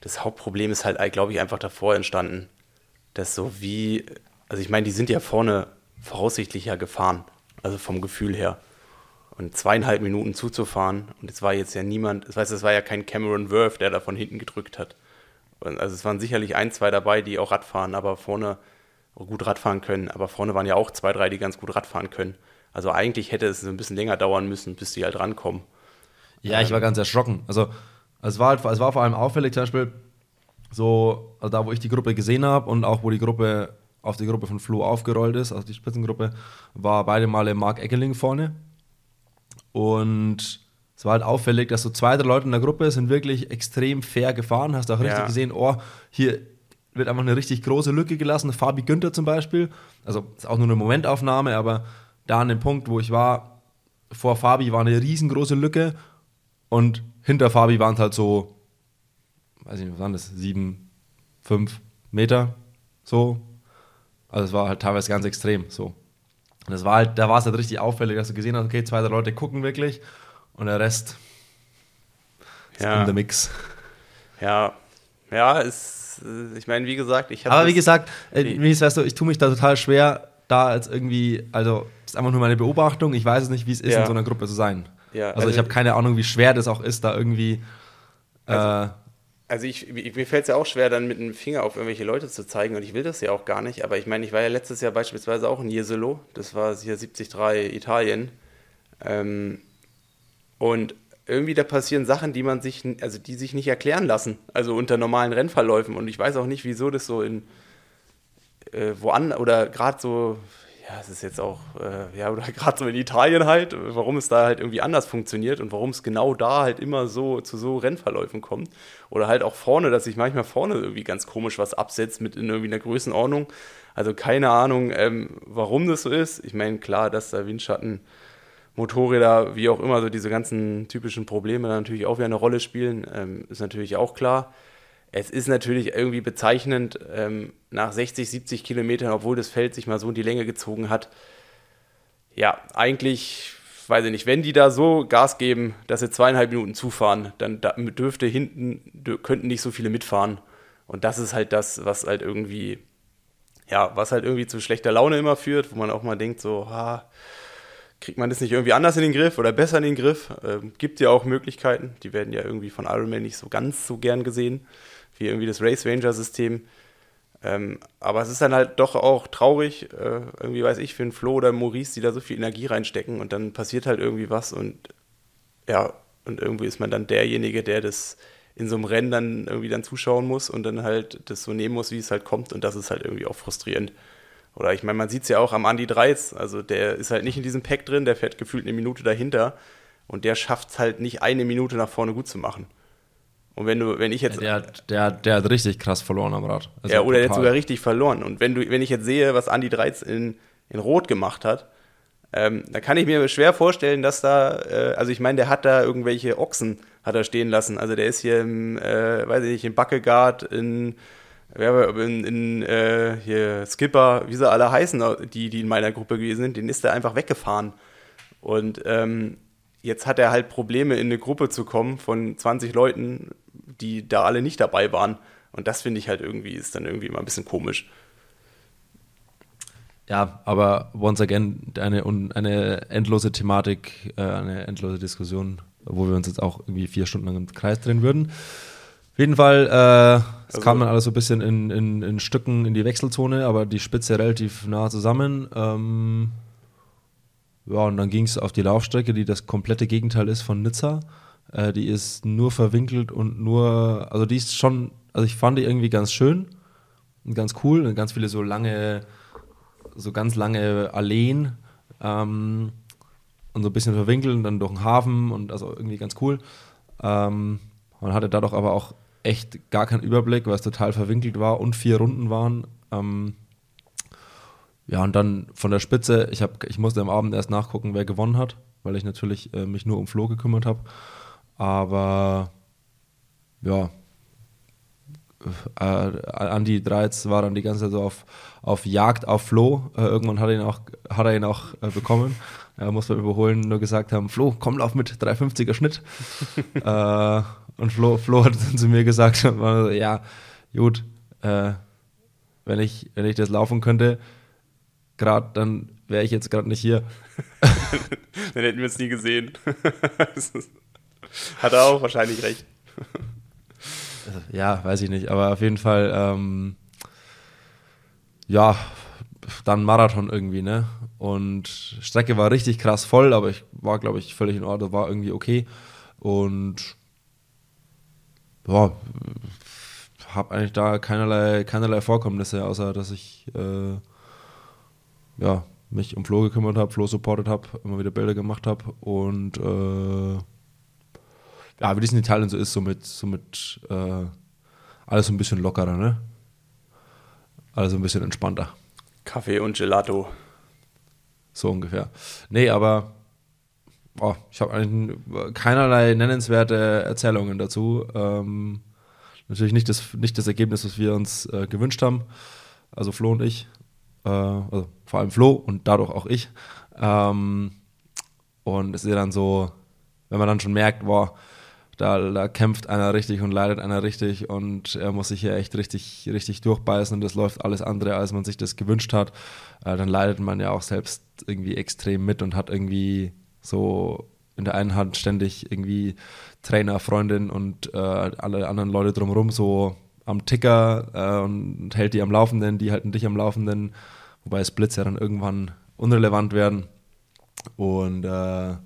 das Hauptproblem ist halt, glaube ich, einfach davor entstanden, dass so wie, also ich meine, die sind ja vorne voraussichtlich ja gefahren, also vom Gefühl her. Und zweieinhalb Minuten zuzufahren, und es war jetzt ja niemand, das heißt, es war ja kein Cameron Worth, der da von hinten gedrückt hat. Also es waren sicherlich ein, zwei dabei, die auch Radfahren, aber vorne gut Radfahren können, aber vorne waren ja auch zwei, drei, die ganz gut Radfahren können. Also eigentlich hätte es so ein bisschen länger dauern müssen, bis die halt rankommen. Ja, ich war ganz erschrocken. Also es war, halt, es war vor allem auffällig, zum Beispiel, so, also da wo ich die Gruppe gesehen habe und auch wo die Gruppe auf die Gruppe von Flo aufgerollt ist, also die Spitzengruppe, war beide Male Mark Eckeling vorne. Und es war halt auffällig, dass so zwei, drei Leute in der Gruppe sind wirklich extrem fair gefahren. Hast auch richtig ja. gesehen, oh, hier wird einfach eine richtig große Lücke gelassen. Fabi Günther zum Beispiel. Also ist auch nur eine Momentaufnahme, aber da an dem Punkt, wo ich war, vor Fabi war eine riesengroße Lücke und hinter Fabi waren es halt so, weiß ich nicht, was waren das, sieben, fünf Meter, so. Also es war halt teilweise ganz extrem, so. Und das war halt, da war es halt richtig auffällig, dass du gesehen hast, okay, zwei, drei Leute gucken wirklich und der Rest ist ja. in der Mix. Ja, ja, ist, äh, ich meine, wie gesagt, ich habe. Aber wie gesagt, äh, wie weißt du, ich tue mich da total schwer, da als irgendwie, also, das ist einfach nur meine Beobachtung, ich weiß es nicht, wie es ist, ja. in so einer Gruppe zu sein. Ja, also, also ich habe keine Ahnung, wie schwer das auch ist, da irgendwie. Also, äh, also ich, mir fällt es ja auch schwer, dann mit dem Finger auf irgendwelche Leute zu zeigen und ich will das ja auch gar nicht. Aber ich meine, ich war ja letztes Jahr beispielsweise auch in Jesolo, das war hier 73 Italien. Ähm, und irgendwie da passieren Sachen, die man sich, also die sich nicht erklären lassen, also unter normalen Rennverläufen. Und ich weiß auch nicht, wieso das so in äh, woanders oder gerade so, ja, es ist jetzt auch, äh, ja, oder gerade so in Italien halt, warum es da halt irgendwie anders funktioniert und warum es genau da halt immer so zu so Rennverläufen kommt. Oder halt auch vorne, dass sich manchmal vorne irgendwie ganz komisch was absetzt mit in irgendwie einer Größenordnung. Also keine Ahnung, ähm, warum das so ist. Ich meine, klar, dass da Windschatten, Motorräder, wie auch immer, so diese ganzen typischen Probleme natürlich auch wieder eine Rolle spielen, ähm, ist natürlich auch klar. Es ist natürlich irgendwie bezeichnend, ähm, nach 60, 70 Kilometern, obwohl das Feld sich mal so in die Länge gezogen hat. Ja, eigentlich, weiß ich nicht, wenn die da so Gas geben, dass sie zweieinhalb Minuten zufahren, dann dürfte hinten, könnten nicht so viele mitfahren. Und das ist halt das, was halt irgendwie, ja, was halt irgendwie zu schlechter Laune immer führt, wo man auch mal denkt, so, ha, kriegt man das nicht irgendwie anders in den Griff oder besser in den Griff? Ähm, gibt ja auch Möglichkeiten, die werden ja irgendwie von Ironman nicht so ganz so gern gesehen wie irgendwie das Race Ranger System. Ähm, aber es ist dann halt doch auch traurig, äh, irgendwie weiß ich, für einen Flo oder Maurice, die da so viel Energie reinstecken und dann passiert halt irgendwie was und ja, und irgendwie ist man dann derjenige, der das in so einem Rennen dann irgendwie dann zuschauen muss und dann halt das so nehmen muss, wie es halt kommt und das ist halt irgendwie auch frustrierend. Oder ich meine, man sieht es ja auch am Andi Dreiz. Also der ist halt nicht in diesem Pack drin, der fährt gefühlt eine Minute dahinter. Und der schafft es halt nicht, eine Minute nach vorne gut zu machen. Und wenn du, wenn ich jetzt. Der, der, der hat richtig krass verloren am Rad. Also ja, oder der hat sogar richtig verloren. Und wenn du, wenn ich jetzt sehe, was Andi Dreiz in, in Rot gemacht hat, ähm, da kann ich mir schwer vorstellen, dass da, äh, also ich meine, der hat da irgendwelche Ochsen hat er stehen lassen. Also der ist hier im, äh, weiß ich nicht, in Backegaard, in, in, in äh, hier Skipper, wie sie alle heißen, die, die in meiner Gruppe gewesen sind, den ist er einfach weggefahren. Und ähm, jetzt hat er halt Probleme, in eine Gruppe zu kommen von 20 Leuten, die da alle nicht dabei waren. Und das finde ich halt irgendwie, ist dann irgendwie immer ein bisschen komisch. Ja, aber once again, eine, eine endlose Thematik, äh, eine endlose Diskussion, wo wir uns jetzt auch irgendwie vier Stunden lang im Kreis drehen würden. Auf jeden Fall, äh, es also, kam dann alles so ein bisschen in, in, in Stücken in die Wechselzone, aber die Spitze relativ nah zusammen. Ähm, ja, und dann ging es auf die Laufstrecke, die das komplette Gegenteil ist von Nizza. Äh, die ist nur verwinkelt und nur, also die ist schon, also ich fand die irgendwie ganz schön und ganz cool und ganz viele so lange, so ganz lange Alleen ähm, und so ein bisschen verwinkelt und dann durch den Hafen und also irgendwie ganz cool. Ähm, man hatte dadurch aber auch echt gar keinen Überblick, weil es total verwinkelt war und vier Runden waren. Ähm, ja, und dann von der Spitze, ich, hab, ich musste am Abend erst nachgucken, wer gewonnen hat, weil ich natürlich äh, mich nur um Flo gekümmert habe. Aber ja, äh, Andi Dreiz war dann die ganze Zeit so auf, auf Jagd auf Flo. Äh, irgendwann hat er ihn auch, hat er ihn auch äh, bekommen. Er musste überholen, nur gesagt haben, Flo, komm, lauf mit 350er Schnitt. äh, und Flo, Flo hat dann zu mir gesagt, ja, gut, äh, wenn, ich, wenn ich das laufen könnte, gerade, dann wäre ich jetzt gerade nicht hier. dann hätten wir es nie gesehen. Hat er auch wahrscheinlich recht. Ja, weiß ich nicht, aber auf jeden Fall, ähm, ja, dann Marathon irgendwie, ne? Und Strecke war richtig krass voll, aber ich war, glaube ich, völlig in Ordnung, war irgendwie okay. Und ja, habe eigentlich da keinerlei, keinerlei Vorkommnisse, außer dass ich äh, ja, mich um Flo gekümmert habe, Flo supportet habe, immer wieder Bilder gemacht habe und äh, ja, wie das in Italien so ist, so mit, so mit äh, alles so ein bisschen lockerer, ne? Alles ein bisschen entspannter. Kaffee und Gelato. So ungefähr. Nee, aber oh, ich habe eigentlich keinerlei nennenswerte Erzählungen dazu. Ähm, natürlich nicht das, nicht das Ergebnis, was wir uns äh, gewünscht haben. Also Flo und ich äh, also vor allem Flo und dadurch auch ich. Ähm, und es ist ja dann so, wenn man dann schon merkt, boah, da, da, kämpft einer richtig und leidet einer richtig und er muss sich hier echt richtig, richtig durchbeißen und das läuft alles andere, als man sich das gewünscht hat, äh, dann leidet man ja auch selbst irgendwie extrem mit und hat irgendwie so in der einen Hand ständig irgendwie Trainer, Freundin und äh, alle anderen Leute drumherum so am Ticker äh, und hält die am Laufenden, die halten dich am Laufenden, wobei Splits ja dann irgendwann unrelevant werden. Und äh,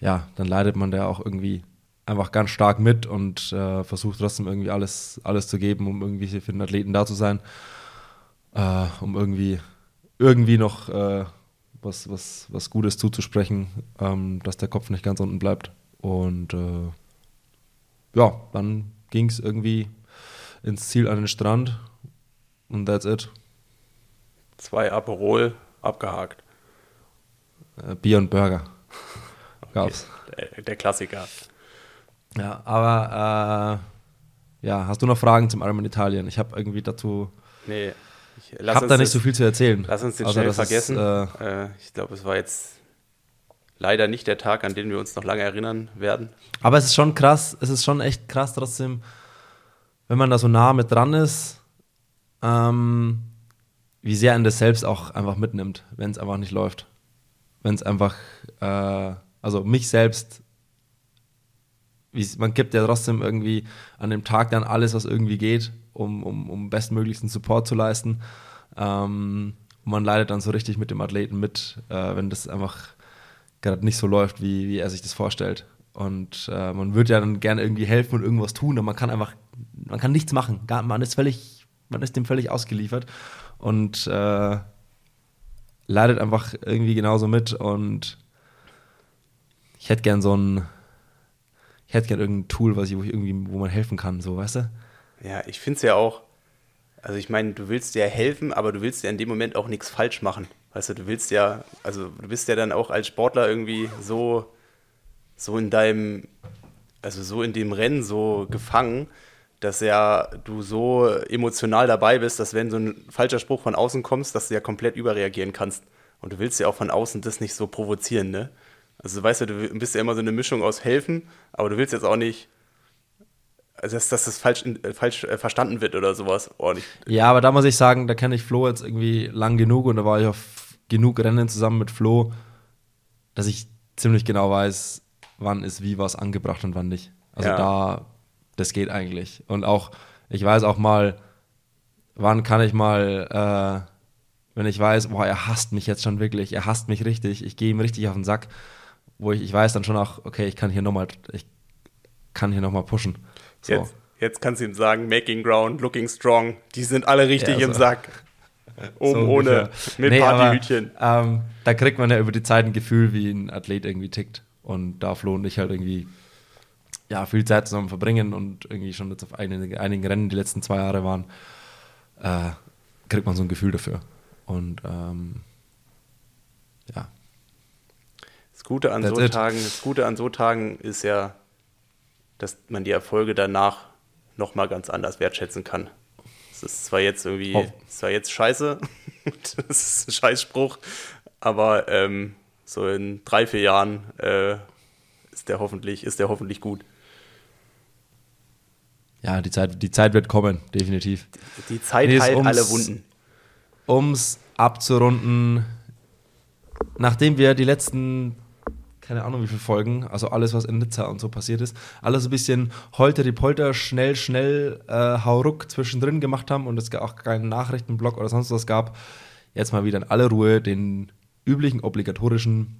ja, dann leidet man da auch irgendwie einfach ganz stark mit und äh, versucht trotzdem irgendwie alles, alles zu geben, um irgendwie für den Athleten da zu sein, äh, um irgendwie, irgendwie noch äh, was, was, was Gutes zuzusprechen, ähm, dass der Kopf nicht ganz unten bleibt. Und äh, ja, dann ging es irgendwie ins Ziel an den Strand und that's it. Zwei Aperol abgehakt. Äh, Bier und Burger. Gab's. Der, der, Klassiker. Ja, aber äh, ja, hast du noch Fragen zum Ironman Italien? Ich habe irgendwie dazu. Nee. Ich habe da nicht so viel zu erzählen. Lass uns den schnell vergessen. Ist, äh, äh, ich glaube, es war jetzt leider nicht der Tag, an den wir uns noch lange erinnern werden. Aber es ist schon krass, es ist schon echt krass trotzdem, wenn man da so nah mit dran ist, ähm, wie sehr einen das selbst auch einfach mitnimmt, wenn es einfach nicht läuft. Wenn es einfach, äh, also mich selbst, man gibt ja trotzdem irgendwie an dem Tag dann alles, was irgendwie geht, um, um, um bestmöglichsten Support zu leisten. Ähm, und man leidet dann so richtig mit dem Athleten mit, äh, wenn das einfach gerade nicht so läuft, wie, wie er sich das vorstellt. Und äh, man würde ja dann gerne irgendwie helfen und irgendwas tun, aber man kann einfach, man kann nichts machen. Man ist völlig, man ist dem völlig ausgeliefert. Und äh, leidet einfach irgendwie genauso mit und ich hätte gern so ein, ich hätte gern irgendein Tool, was ich, wo ich irgendwie, wo man helfen kann, so, weißt du? Ja, ich finde es ja auch, also ich meine, du willst dir helfen, aber du willst ja in dem Moment auch nichts falsch machen. Weißt du, du willst ja, also du bist ja dann auch als Sportler irgendwie so, so in deinem, also so in dem Rennen so gefangen, dass ja du so emotional dabei bist, dass wenn so ein falscher Spruch von außen kommst, dass du ja komplett überreagieren kannst. Und du willst ja auch von außen das nicht so provozieren, ne? Also weißt du, du bist ja immer so eine Mischung aus helfen, aber du willst jetzt auch nicht, also dass, dass das falsch, äh, falsch äh, verstanden wird oder sowas. Oh. Ja, aber da muss ich sagen, da kenne ich Flo jetzt irgendwie lang genug und da war ich auf genug Rennen zusammen mit Flo, dass ich ziemlich genau weiß, wann ist wie was angebracht und wann nicht. Also Ja. da, das geht eigentlich. Und auch, ich weiß auch mal, wann kann ich mal, äh, wenn ich weiß, boah, er hasst mich jetzt schon wirklich, er hasst mich richtig, ich gehe ihm richtig auf den Sack, wo ich, ich weiß dann schon auch, okay, ich kann hier nochmal, ich kann hier nochmal pushen. So. Jetzt, jetzt kannst du ihm sagen, making ground, looking strong, die sind alle richtig Ja, im so. Sack. Oben So ohne, mit Nee, Partyhütchen. Ähm, da kriegt man ja über die Zeit ein Gefühl, wie ein Athlet irgendwie tickt. Und da Flo und ich halt irgendwie ja, viel Zeit zusammen verbringen und irgendwie schon jetzt auf einigen, einigen Rennen die letzten zwei Jahre waren, äh, kriegt man so ein Gefühl dafür. Und ähm, ja, Das Gute an That's so it. Tagen, das Gute an so Tagen ist ja, dass man die Erfolge danach nochmal ganz anders wertschätzen kann. Das ist zwar jetzt irgendwie, Oh. ist zwar jetzt scheiße, das ist ein Scheißspruch, aber ähm, so in drei, vier Jahren äh, ist der hoffentlich, ist der hoffentlich gut. Ja die, Zeit, die Zeit wird kommen, definitiv. Die Zeit Nee, heilt ums- alle Wunden. Um es abzurunden, nachdem wir die letzten, keine Ahnung wie viele Folgen, also alles, was in Nizza und so passiert ist, alles ein bisschen holter die Polter, schnell, schnell, äh, hauruck zwischendrin gemacht haben und es auch keinen Nachrichtenblock oder sonst was gab, jetzt mal wieder in aller Ruhe den üblichen obligatorischen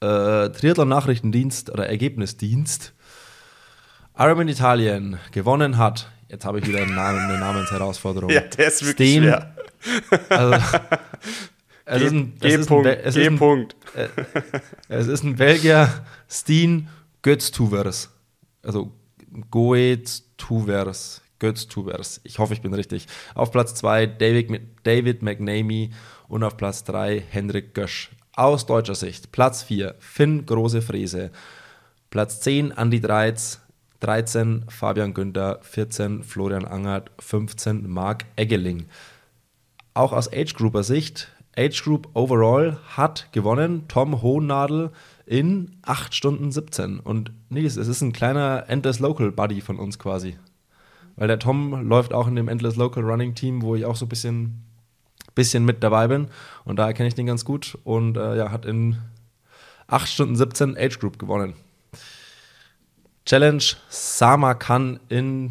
äh, Triathlon-Nachrichtendienst oder Ergebnisdienst. Ironman Italien gewonnen hat. Jetzt habe ich wieder einen Namen, eine Namensherausforderung. Ja, der ist wirklich Steen- schwer. Also, es ist ein, es ist ein, es ist ein, G-Punkt. es ist ein Belgier, Steen Götztuvers. Also Goetz Tuvers. Götz Tuvers. Ich hoffe, ich bin richtig. Auf Platz 2 David, David McNamee und auf Platz 3 Hendrik Gösch. Aus deutscher Sicht. Platz 4 Finn Große Fräse. Platz 10 Andi Dreiz. 13 Fabian Günther. 14 Florian Angert. 15 Marc Eggeling auch aus Age Grouper Sicht, Age Group Overall hat gewonnen Tom Hohnadel in 8 Stunden 17. Und Nils, es ist ein kleiner Endless Local Buddy von uns quasi. Weil der Tom läuft auch in dem Endless Local Running Team, wo ich auch so ein bisschen, bisschen mit dabei bin. Und da kenne ich den ganz gut. Und äh, ja, hat in 8 Stunden 17 Age Group gewonnen. Challenge Samarkand in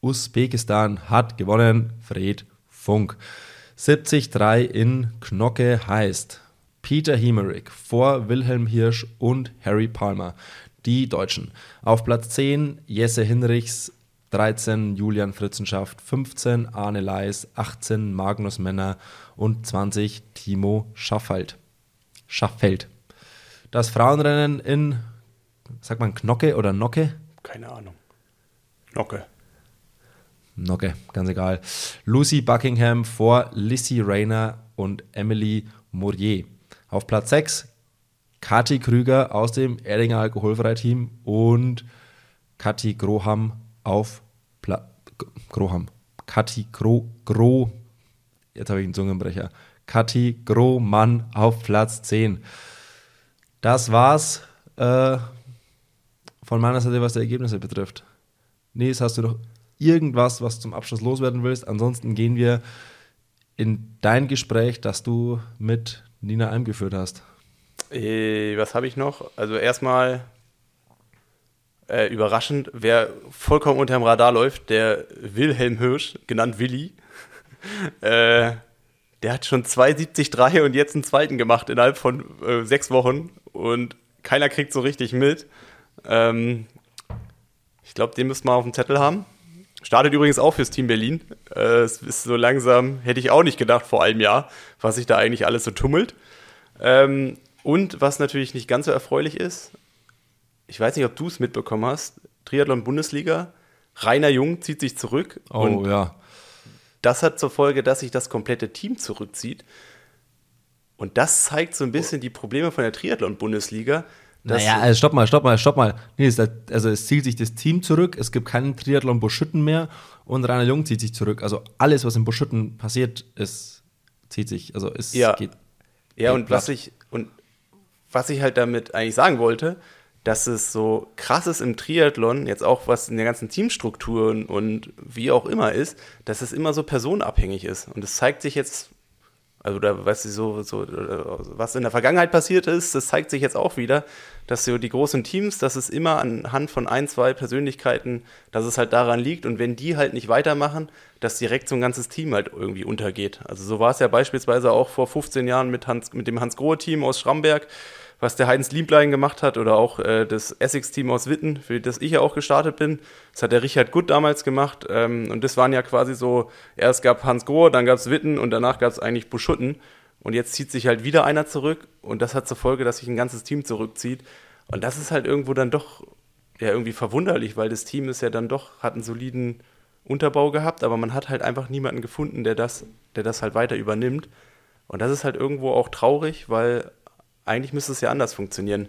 Usbekistan hat gewonnen Fred Funk. 73 in Knocke heißt Peter Hemerick vor Wilhelm Hirsch und Harry Palmer. Die Deutschen. Auf Platz 10 Jesse Hinrichs, 13 Julian Fritzenschaft, 15 Arne Leis, 18 Magnus Männer und 20 Timo Schaffeld. Schaffeld. Das Frauenrennen in, sagt man Knocke oder Nocke? Keine Ahnung. Nocke. Nocke, ganz egal. Lucy Buckingham vor Lissy Rayner und Emily Mourier. Auf Platz 6 Kathi Krüger aus dem Erdinger Alkoholfrei-Team und Kathi Groham auf Pla Groham. Kathi Gro, Gro, jetzt habe ich einen Zungenbrecher. Kathi Grohmann auf Platz 10. Das war's äh, von meiner Seite, was die Ergebnisse betrifft. Nils, hast du noch irgendwas, was zum Abschluss loswerden willst? Ansonsten gehen wir in dein Gespräch, das du mit Nina Alm geführt hast. Äh, was habe ich noch? Also erstmal äh, überraschend, wer vollkommen unterm Radar läuft, der Wilhelm Hirsch, genannt Willi. äh, der hat schon 2,73 und jetzt einen zweiten gemacht innerhalb von äh, sechs Wochen und keiner kriegt so richtig mit. Ähm, ich glaube, den müssten wir auf dem Zettel haben. Startet übrigens auch fürs Team Berlin. Äh, es ist so langsam, hätte ich auch nicht gedacht vor einem Jahr, was sich da eigentlich alles so tummelt. Ähm, und was natürlich nicht ganz so erfreulich ist, ich weiß nicht, ob du es mitbekommen hast, Triathlon-Bundesliga, Rainer Jung zieht sich zurück. Oh und ja. Das hat zur Folge, dass sich das komplette Team zurückzieht. Und das zeigt so ein bisschen die Probleme von der Triathlon-Bundesliga. Naja, also stopp mal, stopp mal, stopp mal. Nee, also es zieht sich das Team zurück, es gibt keinen Triathlon Buschütten mehr und Rainer Jung zieht sich zurück. Also alles, was in Buschütten passiert, ist, zieht sich. Also es ja. geht. Ja, und was ich, und was ich halt damit eigentlich sagen wollte, dass es so krass ist im Triathlon, jetzt auch was in der ganzen Teamstrukturen und wie auch immer ist, dass es immer so personenabhängig ist. Und es zeigt sich jetzt also da, weißt du, so, so, was in der Vergangenheit passiert ist, das zeigt sich jetzt auch wieder, dass so die großen Teams, dass es immer anhand von ein, zwei Persönlichkeiten, dass es halt daran liegt und wenn die halt nicht weitermachen, dass direkt so ein ganzes Team halt irgendwie untergeht. Also so war es ja beispielsweise auch vor 15 Jahren mit, Hans, mit dem Hans-Grohe-Team aus Schramberg, was der Heinz Lieblein gemacht hat oder auch äh, das Essex-Team aus Witten, für das ich ja auch gestartet bin. Das hat der Richard Gutt damals gemacht. Ähm, und das waren ja quasi so, erst gab Hans Grohe, dann gab es Witten und danach gab es eigentlich Buschutten. Und jetzt zieht sich halt wieder einer zurück und das hat zur Folge, dass sich ein ganzes Team zurückzieht. Und das ist halt irgendwo dann doch ja irgendwie verwunderlich, weil das Team ist ja dann doch, hat einen soliden Unterbau gehabt, aber man hat halt einfach niemanden gefunden, der das, der das halt weiter übernimmt. Und das ist halt irgendwo auch traurig, weil eigentlich müsste es ja anders funktionieren.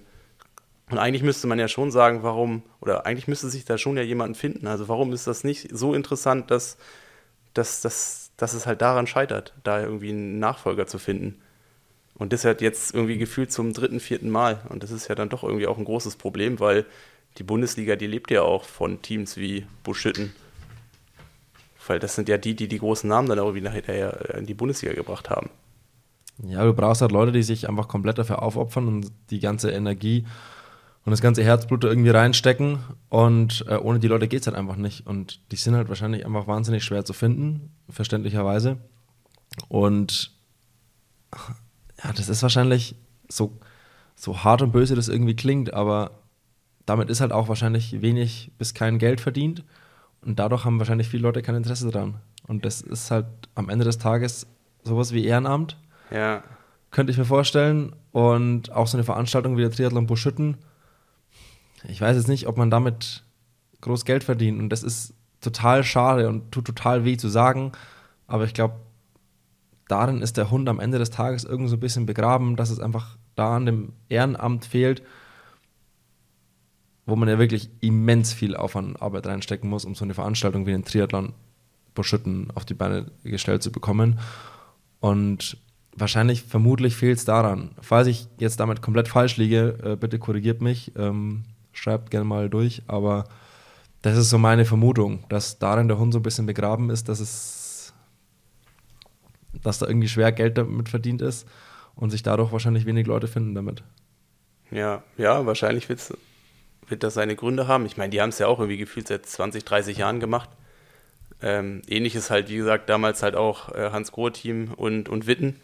Und eigentlich müsste man ja schon sagen, warum, oder eigentlich müsste sich da schon ja jemanden finden. Also warum ist das nicht so interessant, dass, dass, dass, dass es halt daran scheitert, da irgendwie einen Nachfolger zu finden. Und das hat jetzt irgendwie gefühlt zum dritten, vierten Mal. Und das ist ja dann doch irgendwie auch ein großes Problem, weil die Bundesliga, die lebt ja auch von Teams wie Buschütten. Weil das sind ja die, die die großen Namen dann auch wieder in die Bundesliga gebracht haben. Ja, du brauchst halt Leute, die sich einfach komplett dafür aufopfern und die ganze Energie und das ganze Herzblut irgendwie reinstecken. Und äh, ohne die Leute geht es halt einfach nicht. Und die sind halt wahrscheinlich einfach wahnsinnig schwer zu finden, verständlicherweise. Und ja, das ist wahrscheinlich so, so hart und böse das irgendwie klingt, aber damit ist halt auch wahrscheinlich wenig bis kein Geld verdient. Und dadurch haben wahrscheinlich viele Leute kein Interesse daran. Und das ist halt am Ende des Tages sowas wie Ehrenamt ja. Könnte ich mir vorstellen. Und auch so eine Veranstaltung wie der Triathlon Buschütten. Ich weiß jetzt nicht, ob man damit groß Geld verdient. Und das ist total schade und tut total weh zu sagen. Aber ich glaube, darin ist der Hund am Ende des Tages irgendwie so ein bisschen begraben, dass es einfach da an dem Ehrenamt fehlt, wo man ja wirklich immens viel Aufwand und Arbeit reinstecken muss, um so eine Veranstaltung wie den Triathlon Buschütten auf die Beine gestellt zu bekommen. Und wahrscheinlich, vermutlich fehlt es daran. Falls ich jetzt damit komplett falsch liege, äh, bitte korrigiert mich, ähm, schreibt gerne mal durch, aber das ist so meine Vermutung, dass darin der Hund so ein bisschen begraben ist, dass es, dass da irgendwie schwer Geld damit verdient ist und sich dadurch wahrscheinlich wenig Leute finden damit. Ja, ja, wahrscheinlich wird das seine Gründe haben. Ich meine, die haben es ja auch irgendwie gefühlt seit 20, 30 Jahren gemacht. Ähm, ähnliches halt, wie gesagt, damals halt auch äh, Hans Grohe-Team und, und Witten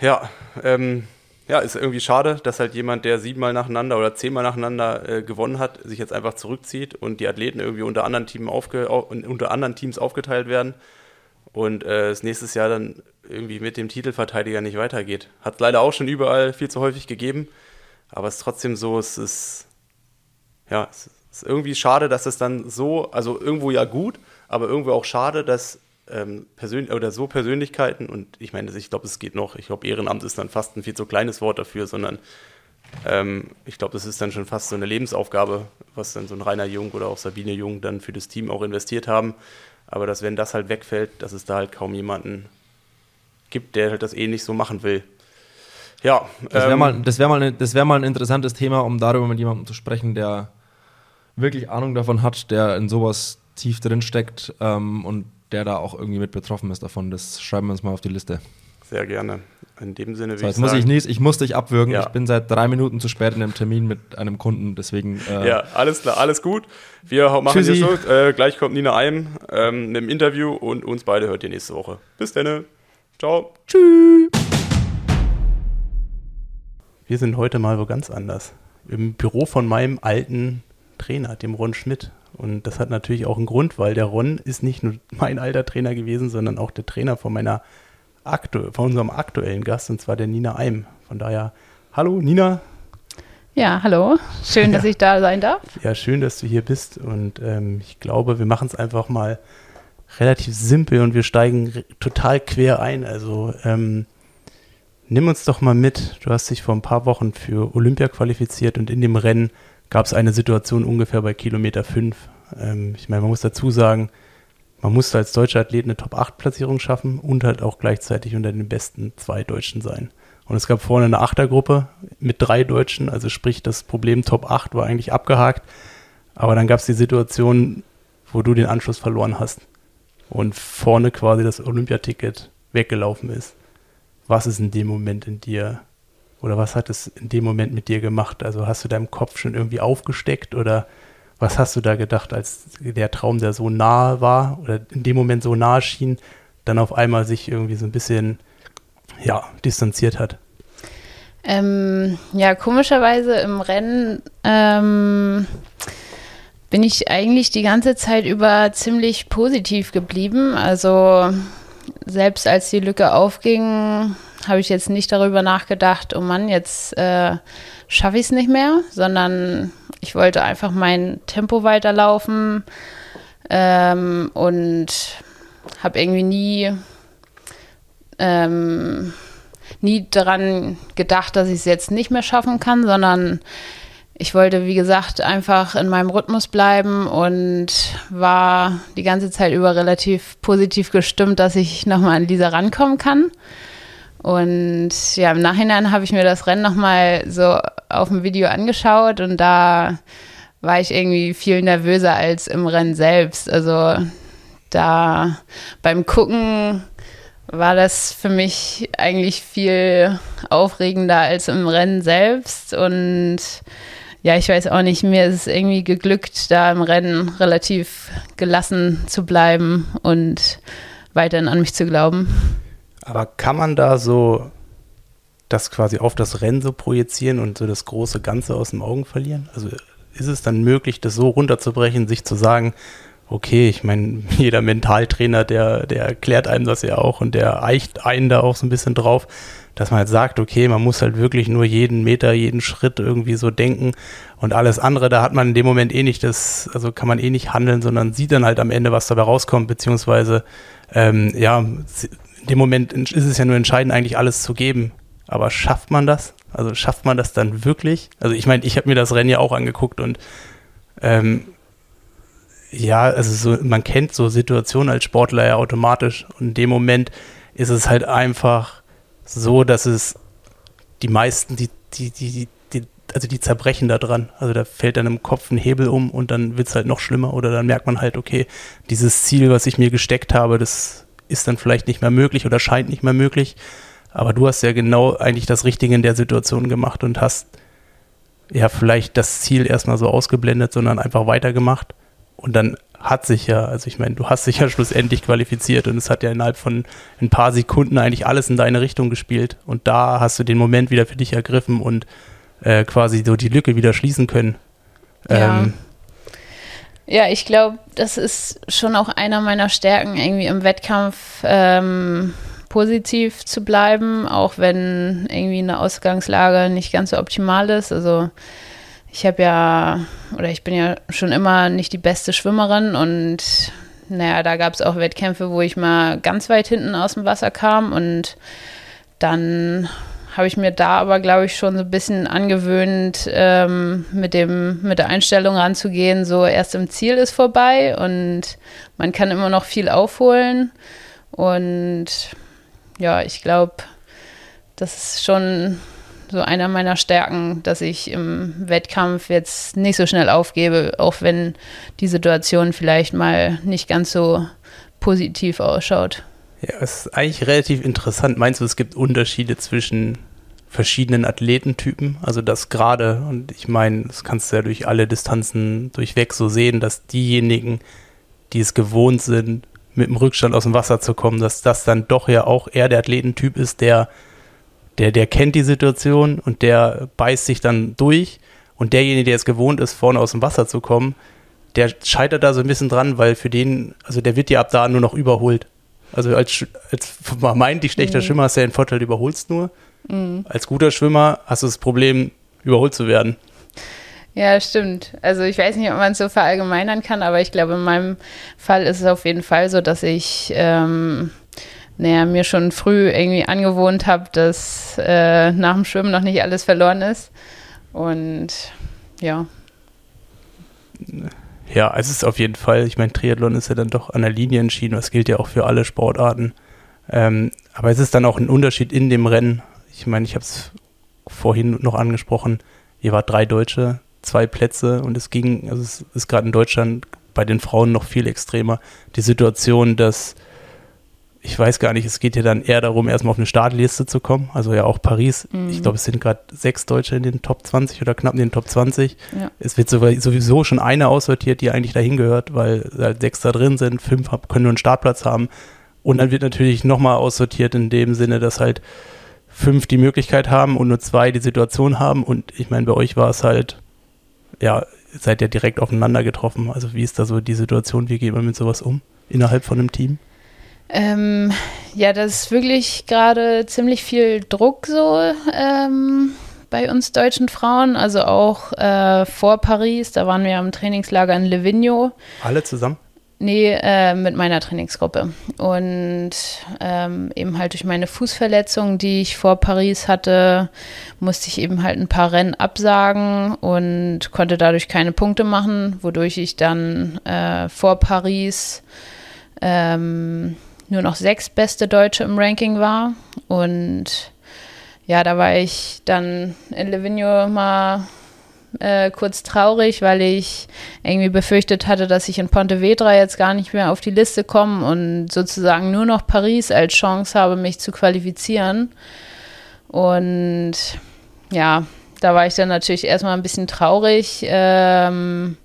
ja, ähm, ja, ist irgendwie schade, dass halt jemand, der siebenmal nacheinander oder zehnmal nacheinander äh, gewonnen hat, sich jetzt einfach zurückzieht und die Athleten irgendwie unter anderen, Team aufge unter anderen Teams aufgeteilt werden und äh, es nächstes Jahr dann irgendwie mit dem Titelverteidiger nicht weitergeht. Hat es leider auch schon überall viel zu häufig gegeben, aber es ist trotzdem so, es ist, ja, es ist irgendwie schade, dass es dann so, also irgendwo ja gut, aber irgendwo auch schade, dass ähm, Persön oder so Persönlichkeiten und ich meine, ich glaube, es geht noch, ich glaube, Ehrenamt ist dann fast ein viel zu kleines Wort dafür, sondern ähm, ich glaube, das ist dann schon fast so eine Lebensaufgabe, was dann so ein Rainer Jung oder auch Sabine Jung dann für das Team auch investiert haben. Aber dass, wenn das halt wegfällt, dass es da halt kaum jemanden gibt, der halt das eh nicht so machen will. Ja. Das wäre ähm, mal, wär mal, wär mal ein interessantes Thema, um darüber mit jemandem zu sprechen, der wirklich Ahnung davon hat, der in sowas tief drin steckt ähm, und der da auch irgendwie mit betroffen ist davon. Das schreiben wir uns mal auf die Liste. Sehr gerne. In dem Sinne, so, jetzt ich muss sagen, ich nicht, ich muss dich abwürgen. Ja. Ich bin seit drei Minuten zu spät in einem Termin mit einem Kunden, deswegen. Äh ja, alles klar, alles gut. Wir machen Tschüssi. jetzt so. Äh, gleich kommt Nina Eim ähm, mit dem Interview und uns beide hört ihr nächste Woche. Bis dann. Ciao. Tschüss. Wir sind heute mal wo ganz anders. Im Büro von meinem alten Trainer, dem Ron Schmidt. Und das hat natürlich auch einen Grund, weil der Ron ist nicht nur mein alter Trainer gewesen, sondern auch der Trainer von meiner aktu von unserem aktuellen Gast, und zwar der Nina Eim. Von daher, hallo Nina. Ja, hallo. Schön, dass ich da sein darf. Ja, schön, dass du hier bist. Und ähm, ich glaube, wir machen es einfach mal relativ simpel und wir steigen total quer ein. Also ähm, nimm uns doch mal mit. Du hast dich vor ein paar Wochen für Olympia qualifiziert und in dem Rennen gab es eine Situation ungefähr bei Kilometer 5. Ähm, ich meine, man muss dazu sagen, man musste als deutscher Athlet eine Top-8-Platzierung schaffen und halt auch gleichzeitig unter den besten zwei Deutschen sein. Und es gab vorne eine Achtergruppe mit drei Deutschen, also sprich, das Problem Top 8 war eigentlich abgehakt. Aber dann gab es die Situation, wo du den Anschluss verloren hast und vorne quasi das Olympiaticket weggelaufen ist. Was ist in dem Moment in dir oder was hat es in dem Moment mit dir gemacht? Also hast du deinem Kopf schon irgendwie aufgesteckt oder was hast du da gedacht, als der Traum, der so nahe war oder in dem Moment so nahe schien, dann auf einmal sich irgendwie so ein bisschen, ja, distanziert hat? Ähm, ja, komischerweise im Rennen ähm, bin ich eigentlich die ganze Zeit über ziemlich positiv geblieben. Also selbst als die Lücke aufging, habe ich jetzt nicht darüber nachgedacht, oh Mann, jetzt äh, schaffe ich es nicht mehr, sondern ich wollte einfach mein Tempo weiterlaufen ähm, und habe irgendwie nie, ähm, nie daran gedacht, dass ich es jetzt nicht mehr schaffen kann, sondern ich wollte, wie gesagt, einfach in meinem Rhythmus bleiben und war die ganze Zeit über relativ positiv gestimmt, dass ich nochmal an Lisa rankommen kann. Und ja, im Nachhinein habe ich mir das Rennen nochmal so auf dem Video angeschaut und da war ich irgendwie viel nervöser als im Rennen selbst. Also da beim Gucken war das für mich eigentlich viel aufregender als im Rennen selbst und ja, ich weiß auch nicht, mir ist es irgendwie geglückt, da im Rennen relativ gelassen zu bleiben und weiterhin an mich zu glauben. Aber kann man da so das quasi auf das Rennen so projizieren und so das große Ganze aus den Augen verlieren? Also ist es dann möglich, das so runterzubrechen, sich zu sagen, okay, ich meine, jeder Mentaltrainer, der, der erklärt einem das ja auch und der eicht einen da auch so ein bisschen drauf dass man halt sagt, okay, man muss halt wirklich nur jeden Meter, jeden Schritt irgendwie so denken und alles andere, da hat man in dem Moment eh nicht das, also kann man eh nicht handeln, sondern sieht dann halt am Ende, was dabei rauskommt, beziehungsweise, ähm, ja, dem Moment ist es ja nur entscheidend, eigentlich alles zu geben. Aber schafft man das? Also schafft man das dann wirklich? Also ich meine, ich habe mir das Rennen ja auch angeguckt und ähm, ja, also so, man kennt so Situationen als Sportler ja automatisch und in dem Moment ist es halt einfach so, dass es die meisten, die, die, die, die, also die zerbrechen da dran. Also da fällt dann im Kopf ein Hebel um und dann wird es halt noch schlimmer oder dann merkt man halt, okay, dieses Ziel, was ich mir gesteckt habe, das ist dann vielleicht nicht mehr möglich oder scheint nicht mehr möglich. Aber du hast ja genau eigentlich das Richtige in der Situation gemacht und hast ja vielleicht das Ziel erstmal so ausgeblendet, sondern einfach weitergemacht. Und dann hat sich ja, also ich meine, du hast dich ja schlussendlich qualifiziert und es hat ja innerhalb von ein paar Sekunden eigentlich alles in deine Richtung gespielt. Und da hast du den Moment wieder für dich ergriffen und äh, quasi so die Lücke wieder schließen können. Ja. Ähm, ja, ich glaube, das ist schon auch einer meiner Stärken, irgendwie im Wettkampf ähm, positiv zu bleiben, auch wenn irgendwie eine Ausgangslage nicht ganz so optimal ist. Also ich habe ja, oder ich bin ja schon immer nicht die beste Schwimmerin und naja, da gab es auch Wettkämpfe, wo ich mal ganz weit hinten aus dem Wasser kam und dann habe ich mir da aber, glaube ich, schon so ein bisschen angewöhnt, ähm, mit, dem, mit der Einstellung ranzugehen, so erst im Ziel ist vorbei und man kann immer noch viel aufholen. Und ja, ich glaube, das ist schon so einer meiner Stärken, dass ich im Wettkampf jetzt nicht so schnell aufgebe, auch wenn die Situation vielleicht mal nicht ganz so positiv ausschaut. Ja, es ist eigentlich relativ interessant. Meinst du, es gibt Unterschiede zwischen verschiedenen Athletentypen? Also das gerade, und ich meine, das kannst du ja durch alle Distanzen durchweg so sehen, dass diejenigen, die es gewohnt sind, mit dem Rückstand aus dem Wasser zu kommen, dass das dann doch ja auch eher der Athletentyp ist, der der, der kennt die Situation und der beißt sich dann durch Und derjenige, der es gewohnt ist, vorne aus dem Wasser zu kommen, der scheitert da so ein bisschen dran, weil für den, also der wird ja ab da nur noch überholt. Also als, als vermeintlich schlechter mhm. Schwimmer hast ja den Vorteil, du überholst nur. Mhm. Als guter Schwimmer hast du das Problem, überholt zu werden. Ja, stimmt. Also ich weiß nicht, ob man es so verallgemeinern kann, aber ich glaube, in meinem Fall ist es auf jeden Fall so, dass ich ähm, naja, mir schon früh irgendwie angewohnt habe, dass äh, nach dem Schwimmen noch nicht alles verloren ist. Und ja. Ja, es ist auf jeden Fall, ich meine, Triathlon ist ja dann doch an der Linie entschieden, das gilt ja auch für alle Sportarten. Ähm, aber es ist dann auch ein Unterschied in dem Rennen. Ich meine, ich habe es vorhin noch angesprochen, ihr wart drei Deutsche, zwei Plätze und es ging, also es ist gerade in Deutschland bei den Frauen noch viel extremer, die Situation, dass ich weiß gar nicht, es geht ja dann eher darum, erstmal auf eine Startliste zu kommen. Also ja auch Paris. Mhm. Ich glaube, es sind gerade sechs Deutsche in den Top 20 oder knapp in den Top 20. Ja. Es wird sowieso schon eine aussortiert, die eigentlich dahin gehört, weil halt sechs da drin sind, fünf können nur einen Startplatz haben. Und dann wird natürlich nochmal aussortiert in dem Sinne, dass halt fünf die Möglichkeit haben und nur zwei die Situation haben. Und ich meine, bei euch war es halt, ja, seid ihr direkt aufeinander getroffen. Also wie ist da so die Situation? Wie geht man mit sowas um innerhalb von einem Team? Ähm, ja, das ist wirklich gerade ziemlich viel Druck so ähm, bei uns deutschen Frauen. Also auch äh, vor Paris, da waren wir am Trainingslager in Livigno. Alle zusammen? Nee, äh, mit meiner Trainingsgruppe. Und ähm, eben halt durch meine Fußverletzung, die ich vor Paris hatte, musste ich eben halt ein paar Rennen absagen und konnte dadurch keine Punkte machen, wodurch ich dann äh, vor Paris ähm, nur noch sechs beste Deutsche im Ranking war. Und ja, da war ich dann in Livigno mal äh, kurz traurig, weil ich irgendwie befürchtet hatte, dass ich in Pontevedra jetzt gar nicht mehr auf die Liste komme und sozusagen nur noch Paris als Chance habe, mich zu qualifizieren. Und ja, da war ich dann natürlich erstmal ein bisschen traurig, ähm,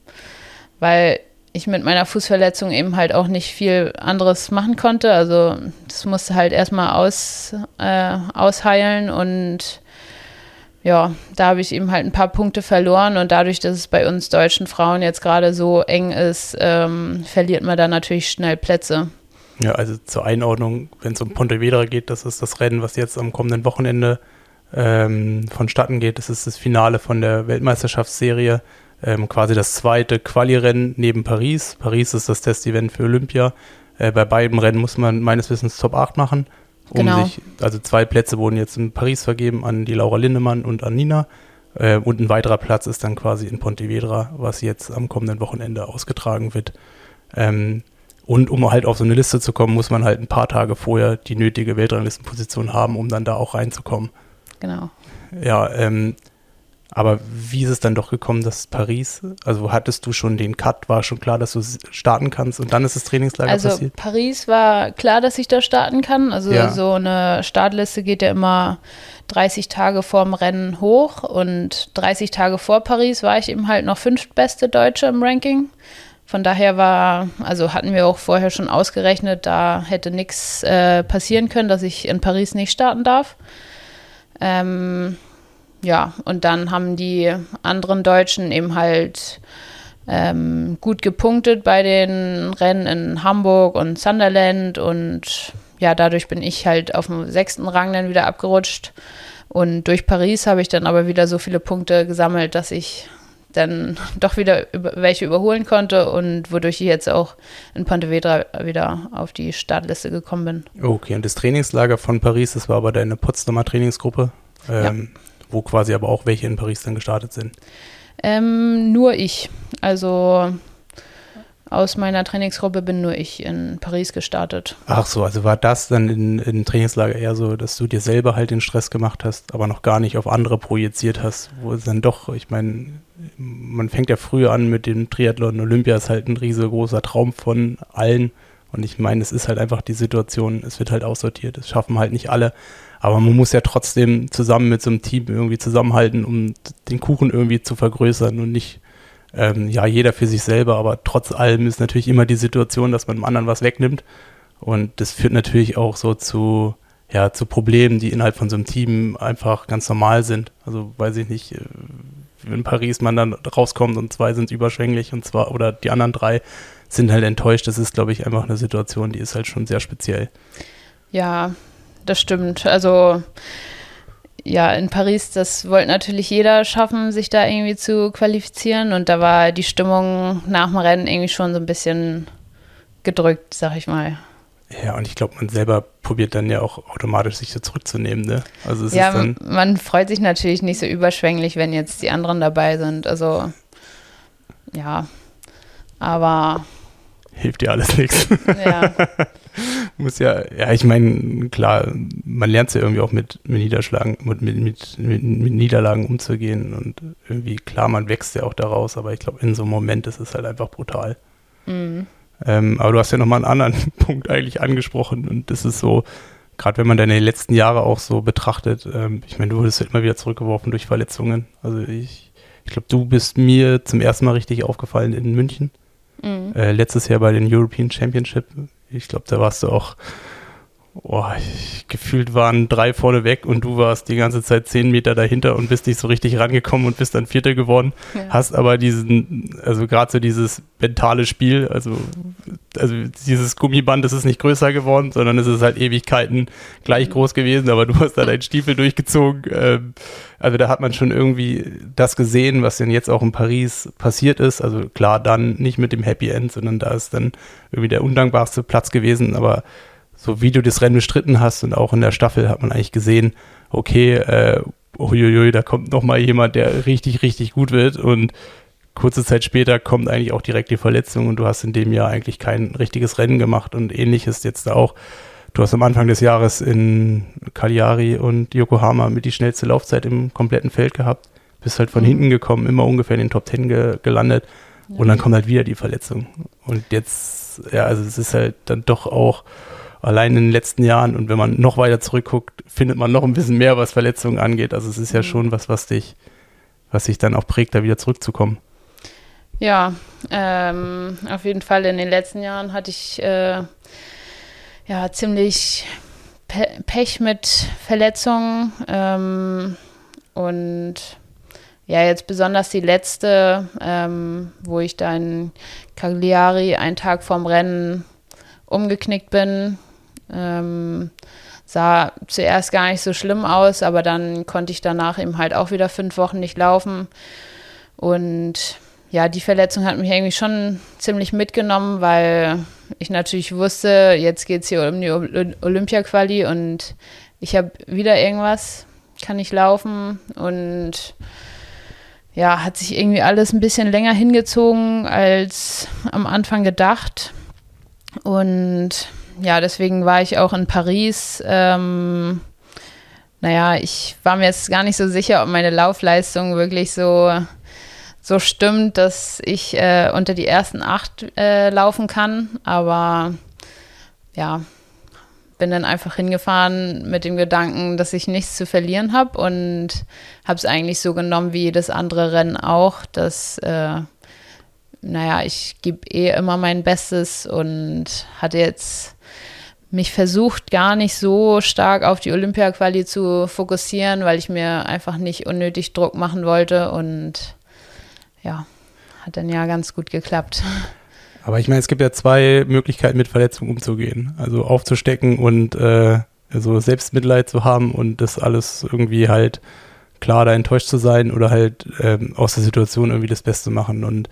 weil ich mit meiner Fußverletzung eben halt auch nicht viel anderes machen konnte. Also das musste halt erstmal aus, äh, ausheilen und ja, da habe ich eben halt ein paar Punkte verloren und dadurch, dass es bei uns deutschen Frauen jetzt gerade so eng ist, ähm, verliert man da natürlich schnell Plätze. Ja, also zur Einordnung, wenn es um Pontevedra geht, das ist das Rennen, was jetzt am kommenden Wochenende ähm, vonstatten geht. Das ist das Finale von der Weltmeisterschaftsserie ähm, quasi das zweite Quali-Rennen neben Paris. Paris ist das Test-Event für Olympia. Äh, bei beiden Rennen muss man meines Wissens Top 8 machen. Um genau. Sich, also zwei Plätze wurden jetzt in Paris vergeben an die Laura Lindemann und an Nina. Äh, und ein weiterer Platz ist dann quasi in Pontevedra, was jetzt am kommenden Wochenende ausgetragen wird. Ähm, und um halt auf so eine Liste zu kommen, muss man halt ein paar Tage vorher die nötige Weltranglistenposition haben, um dann da auch reinzukommen. Genau. Ja, ähm, aber wie ist es dann doch gekommen, dass Paris, also hattest du schon den Cut, war schon klar, dass du starten kannst und dann ist das Trainingslager also passiert? Also Paris war klar, dass ich da starten kann. Also ja. so eine Startliste geht ja immer 30 Tage vorm Rennen hoch und 30 Tage vor Paris war ich eben halt noch fünftbeste Deutsche im Ranking. Von daher war, also hatten wir auch vorher schon ausgerechnet, da hätte nichts äh, passieren können, dass ich in Paris nicht starten darf. Ähm, ja, und dann haben die anderen Deutschen eben halt ähm, gut gepunktet bei den Rennen in Hamburg und Sunderland und ja, dadurch bin ich halt auf dem sechsten Rang dann wieder abgerutscht. Und durch Paris habe ich dann aber wieder so viele Punkte gesammelt, dass ich dann doch wieder welche überholen konnte und wodurch ich jetzt auch in Pontevedra wieder auf die Startliste gekommen bin. Okay, und das Trainingslager von Paris, das war aber deine Potsdamer Trainingsgruppe. Ähm, ja wo quasi aber auch welche in Paris dann gestartet sind? Ähm, nur ich. Also aus meiner Trainingsgruppe bin nur ich in Paris gestartet. Ach so, also war das dann in, in Trainingslager eher so, dass du dir selber halt den Stress gemacht hast, aber noch gar nicht auf andere projiziert hast, wo es dann doch, ich meine, man fängt ja früher an mit dem Triathlon. Olympia ist halt ein riesengroßer Traum von allen. Und ich meine, es ist halt einfach die Situation, es wird halt aussortiert. Es schaffen halt nicht alle. Aber man muss ja trotzdem zusammen mit so einem Team irgendwie zusammenhalten, um den Kuchen irgendwie zu vergrößern und nicht, ähm, ja, jeder für sich selber. Aber trotz allem ist natürlich immer die Situation, dass man dem anderen was wegnimmt. Und das führt natürlich auch so zu, ja, zu Problemen, die innerhalb von so einem Team einfach ganz normal sind. Also weiß ich nicht, äh, in Paris man dann rauskommt und zwei sind überschwänglich und zwar, oder die anderen drei sind halt enttäuscht. Das ist, glaube ich, einfach eine Situation, die ist halt schon sehr speziell. Ja, das stimmt. Also ja, in Paris, das wollte natürlich jeder schaffen, sich da irgendwie zu qualifizieren. Und da war die Stimmung nach dem Rennen irgendwie schon so ein bisschen gedrückt, sag ich mal. Ja, und ich glaube, man selber probiert dann ja auch automatisch sich so zurückzunehmen, ne? Also es ja, ist dann man freut sich natürlich nicht so überschwänglich, wenn jetzt die anderen dabei sind. Also ja, aber hilft dir alles nichts. Ja. Muss ja, ja, ich meine, klar, man lernt es ja irgendwie auch mit, mit Niederschlagen, mit, mit, mit, mit, Niederlagen umzugehen und irgendwie, klar, man wächst ja auch daraus, aber ich glaube, in so einem Moment ist es halt einfach brutal. Mhm. Ähm, aber du hast ja nochmal einen anderen Punkt eigentlich angesprochen und das ist so, gerade wenn man deine letzten Jahre auch so betrachtet, ähm, ich meine, du wurdest ja immer wieder zurückgeworfen durch Verletzungen. Also ich, ich glaube, du bist mir zum ersten Mal richtig aufgefallen in München. Mhm. Äh, letztes Jahr bei den European Championship. Ich glaube, da warst du auch Oh, ich, gefühlt waren drei vorne weg und du warst die ganze Zeit zehn Meter dahinter und bist nicht so richtig rangekommen und bist dann Vierter geworden. Ja. Hast aber diesen, also gerade so dieses mentale Spiel, also, also dieses Gummiband, das ist nicht größer geworden, sondern es ist halt Ewigkeiten gleich groß gewesen, aber du hast da deinen Stiefel durchgezogen. Ähm, also da hat man schon irgendwie das gesehen, was denn jetzt auch in Paris passiert ist. Also klar, dann nicht mit dem Happy End, sondern da ist dann irgendwie der undankbarste Platz gewesen, aber so wie du das Rennen bestritten hast und auch in der Staffel hat man eigentlich gesehen, okay, äh, uiuiui, da kommt noch mal jemand, der richtig, richtig gut wird und kurze Zeit später kommt eigentlich auch direkt die Verletzung und du hast in dem Jahr eigentlich kein richtiges Rennen gemacht und ähnliches jetzt auch. Du hast am Anfang des Jahres in Cagliari und Yokohama mit die schnellste Laufzeit im kompletten Feld gehabt, bist halt von mhm. hinten gekommen, immer ungefähr in den Top Ten ge gelandet ja. und dann kommt halt wieder die Verletzung. Und jetzt, ja, also es ist halt dann doch auch allein in den letzten Jahren und wenn man noch weiter zurückguckt, findet man noch ein bisschen mehr, was Verletzungen angeht. Also es ist ja mhm. schon was, was dich, was sich dann auch prägt, da wieder zurückzukommen. Ja, ähm, auf jeden Fall in den letzten Jahren hatte ich äh, ja ziemlich Pe Pech mit Verletzungen ähm, und ja, jetzt besonders die letzte, ähm, wo ich dann Cagliari einen Tag vorm Rennen umgeknickt bin, ähm, sah zuerst gar nicht so schlimm aus, aber dann konnte ich danach eben halt auch wieder fünf Wochen nicht laufen. Und ja, die Verletzung hat mich irgendwie schon ziemlich mitgenommen, weil ich natürlich wusste, jetzt geht es hier um die Olympia-Quali und ich habe wieder irgendwas, kann ich laufen und ja, hat sich irgendwie alles ein bisschen länger hingezogen als am Anfang gedacht. Und ja, deswegen war ich auch in Paris. Ähm, naja, ich war mir jetzt gar nicht so sicher, ob meine Laufleistung wirklich so, so stimmt, dass ich äh, unter die ersten acht äh, laufen kann. Aber ja, bin dann einfach hingefahren mit dem Gedanken, dass ich nichts zu verlieren habe und habe es eigentlich so genommen wie jedes andere Rennen auch, dass äh, naja, ich gebe eh immer mein Bestes und hatte jetzt mich versucht, gar nicht so stark auf die Olympia-Quali zu fokussieren, weil ich mir einfach nicht unnötig Druck machen wollte und ja, hat dann ja ganz gut geklappt. Aber ich meine, es gibt ja zwei Möglichkeiten, mit Verletzungen umzugehen. Also aufzustecken und äh, also Selbstmitleid zu haben und das alles irgendwie halt klar da enttäuscht zu sein oder halt ähm, aus der Situation irgendwie das Beste machen. Und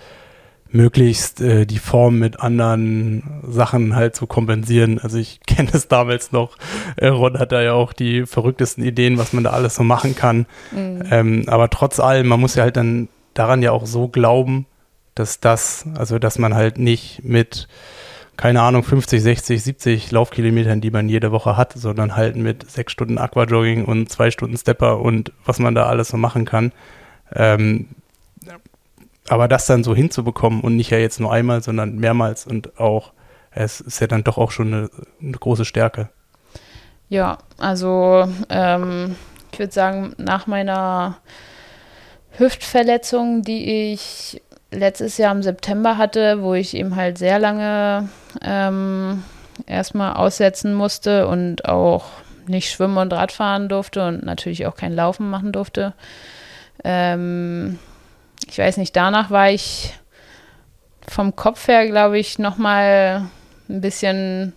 möglichst äh, die Form mit anderen Sachen halt zu kompensieren. Also ich kenne es damals noch. Äh, Ron hat da ja auch die verrücktesten Ideen, was man da alles so machen kann. Mhm. Ähm, aber trotz allem, man muss ja halt dann daran ja auch so glauben, dass das, also dass man halt nicht mit keine Ahnung, 50, 60, 70 Laufkilometern, die man jede Woche hat, sondern halt mit sechs Stunden Aquajogging und zwei Stunden Stepper und was man da alles so machen kann. Ähm, aber das dann so hinzubekommen und nicht ja jetzt nur einmal, sondern mehrmals und auch, es ist ja dann doch auch schon eine, eine große Stärke. Ja, also ähm, ich würde sagen, nach meiner Hüftverletzung, die ich letztes Jahr im September hatte, wo ich eben halt sehr lange ähm, erstmal aussetzen musste und auch nicht schwimmen und Radfahren durfte und natürlich auch kein Laufen machen durfte, ähm, ich weiß nicht, danach war ich vom Kopf her, glaube ich, noch mal ein bisschen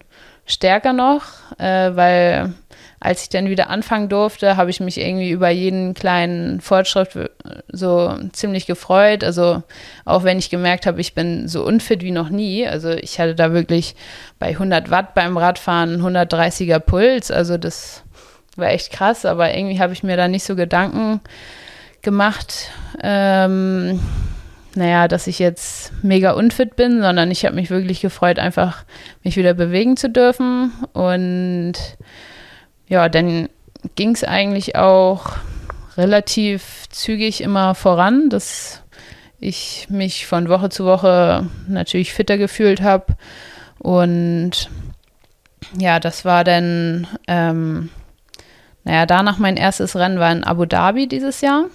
stärker noch, äh, weil als ich dann wieder anfangen durfte, habe ich mich irgendwie über jeden kleinen Fortschritt äh, so ziemlich gefreut. Also auch wenn ich gemerkt habe, ich bin so unfit wie noch nie. Also ich hatte da wirklich bei 100 Watt beim Radfahren 130er Puls. Also das war echt krass, aber irgendwie habe ich mir da nicht so Gedanken gemacht. Ähm, naja, dass ich jetzt mega unfit bin, sondern ich habe mich wirklich gefreut, einfach mich wieder bewegen zu dürfen. Und ja, dann ging es eigentlich auch relativ zügig immer voran, dass ich mich von Woche zu Woche natürlich fitter gefühlt habe. Und ja, das war dann, ähm, naja, danach mein erstes Rennen war in Abu Dhabi dieses Jahr,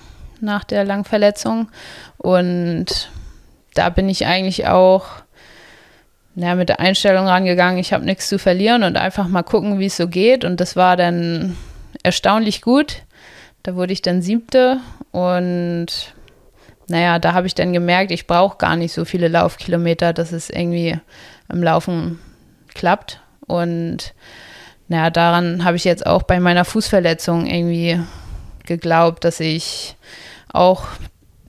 nach der Langverletzung. Und da bin ich eigentlich auch ja, mit der Einstellung rangegangen, ich habe nichts zu verlieren und einfach mal gucken, wie es so geht. Und das war dann erstaunlich gut. Da wurde ich dann siebte und naja, da habe ich dann gemerkt, ich brauche gar nicht so viele Laufkilometer, dass es irgendwie im Laufen klappt. Und naja, daran habe ich jetzt auch bei meiner Fußverletzung irgendwie geglaubt, dass ich auch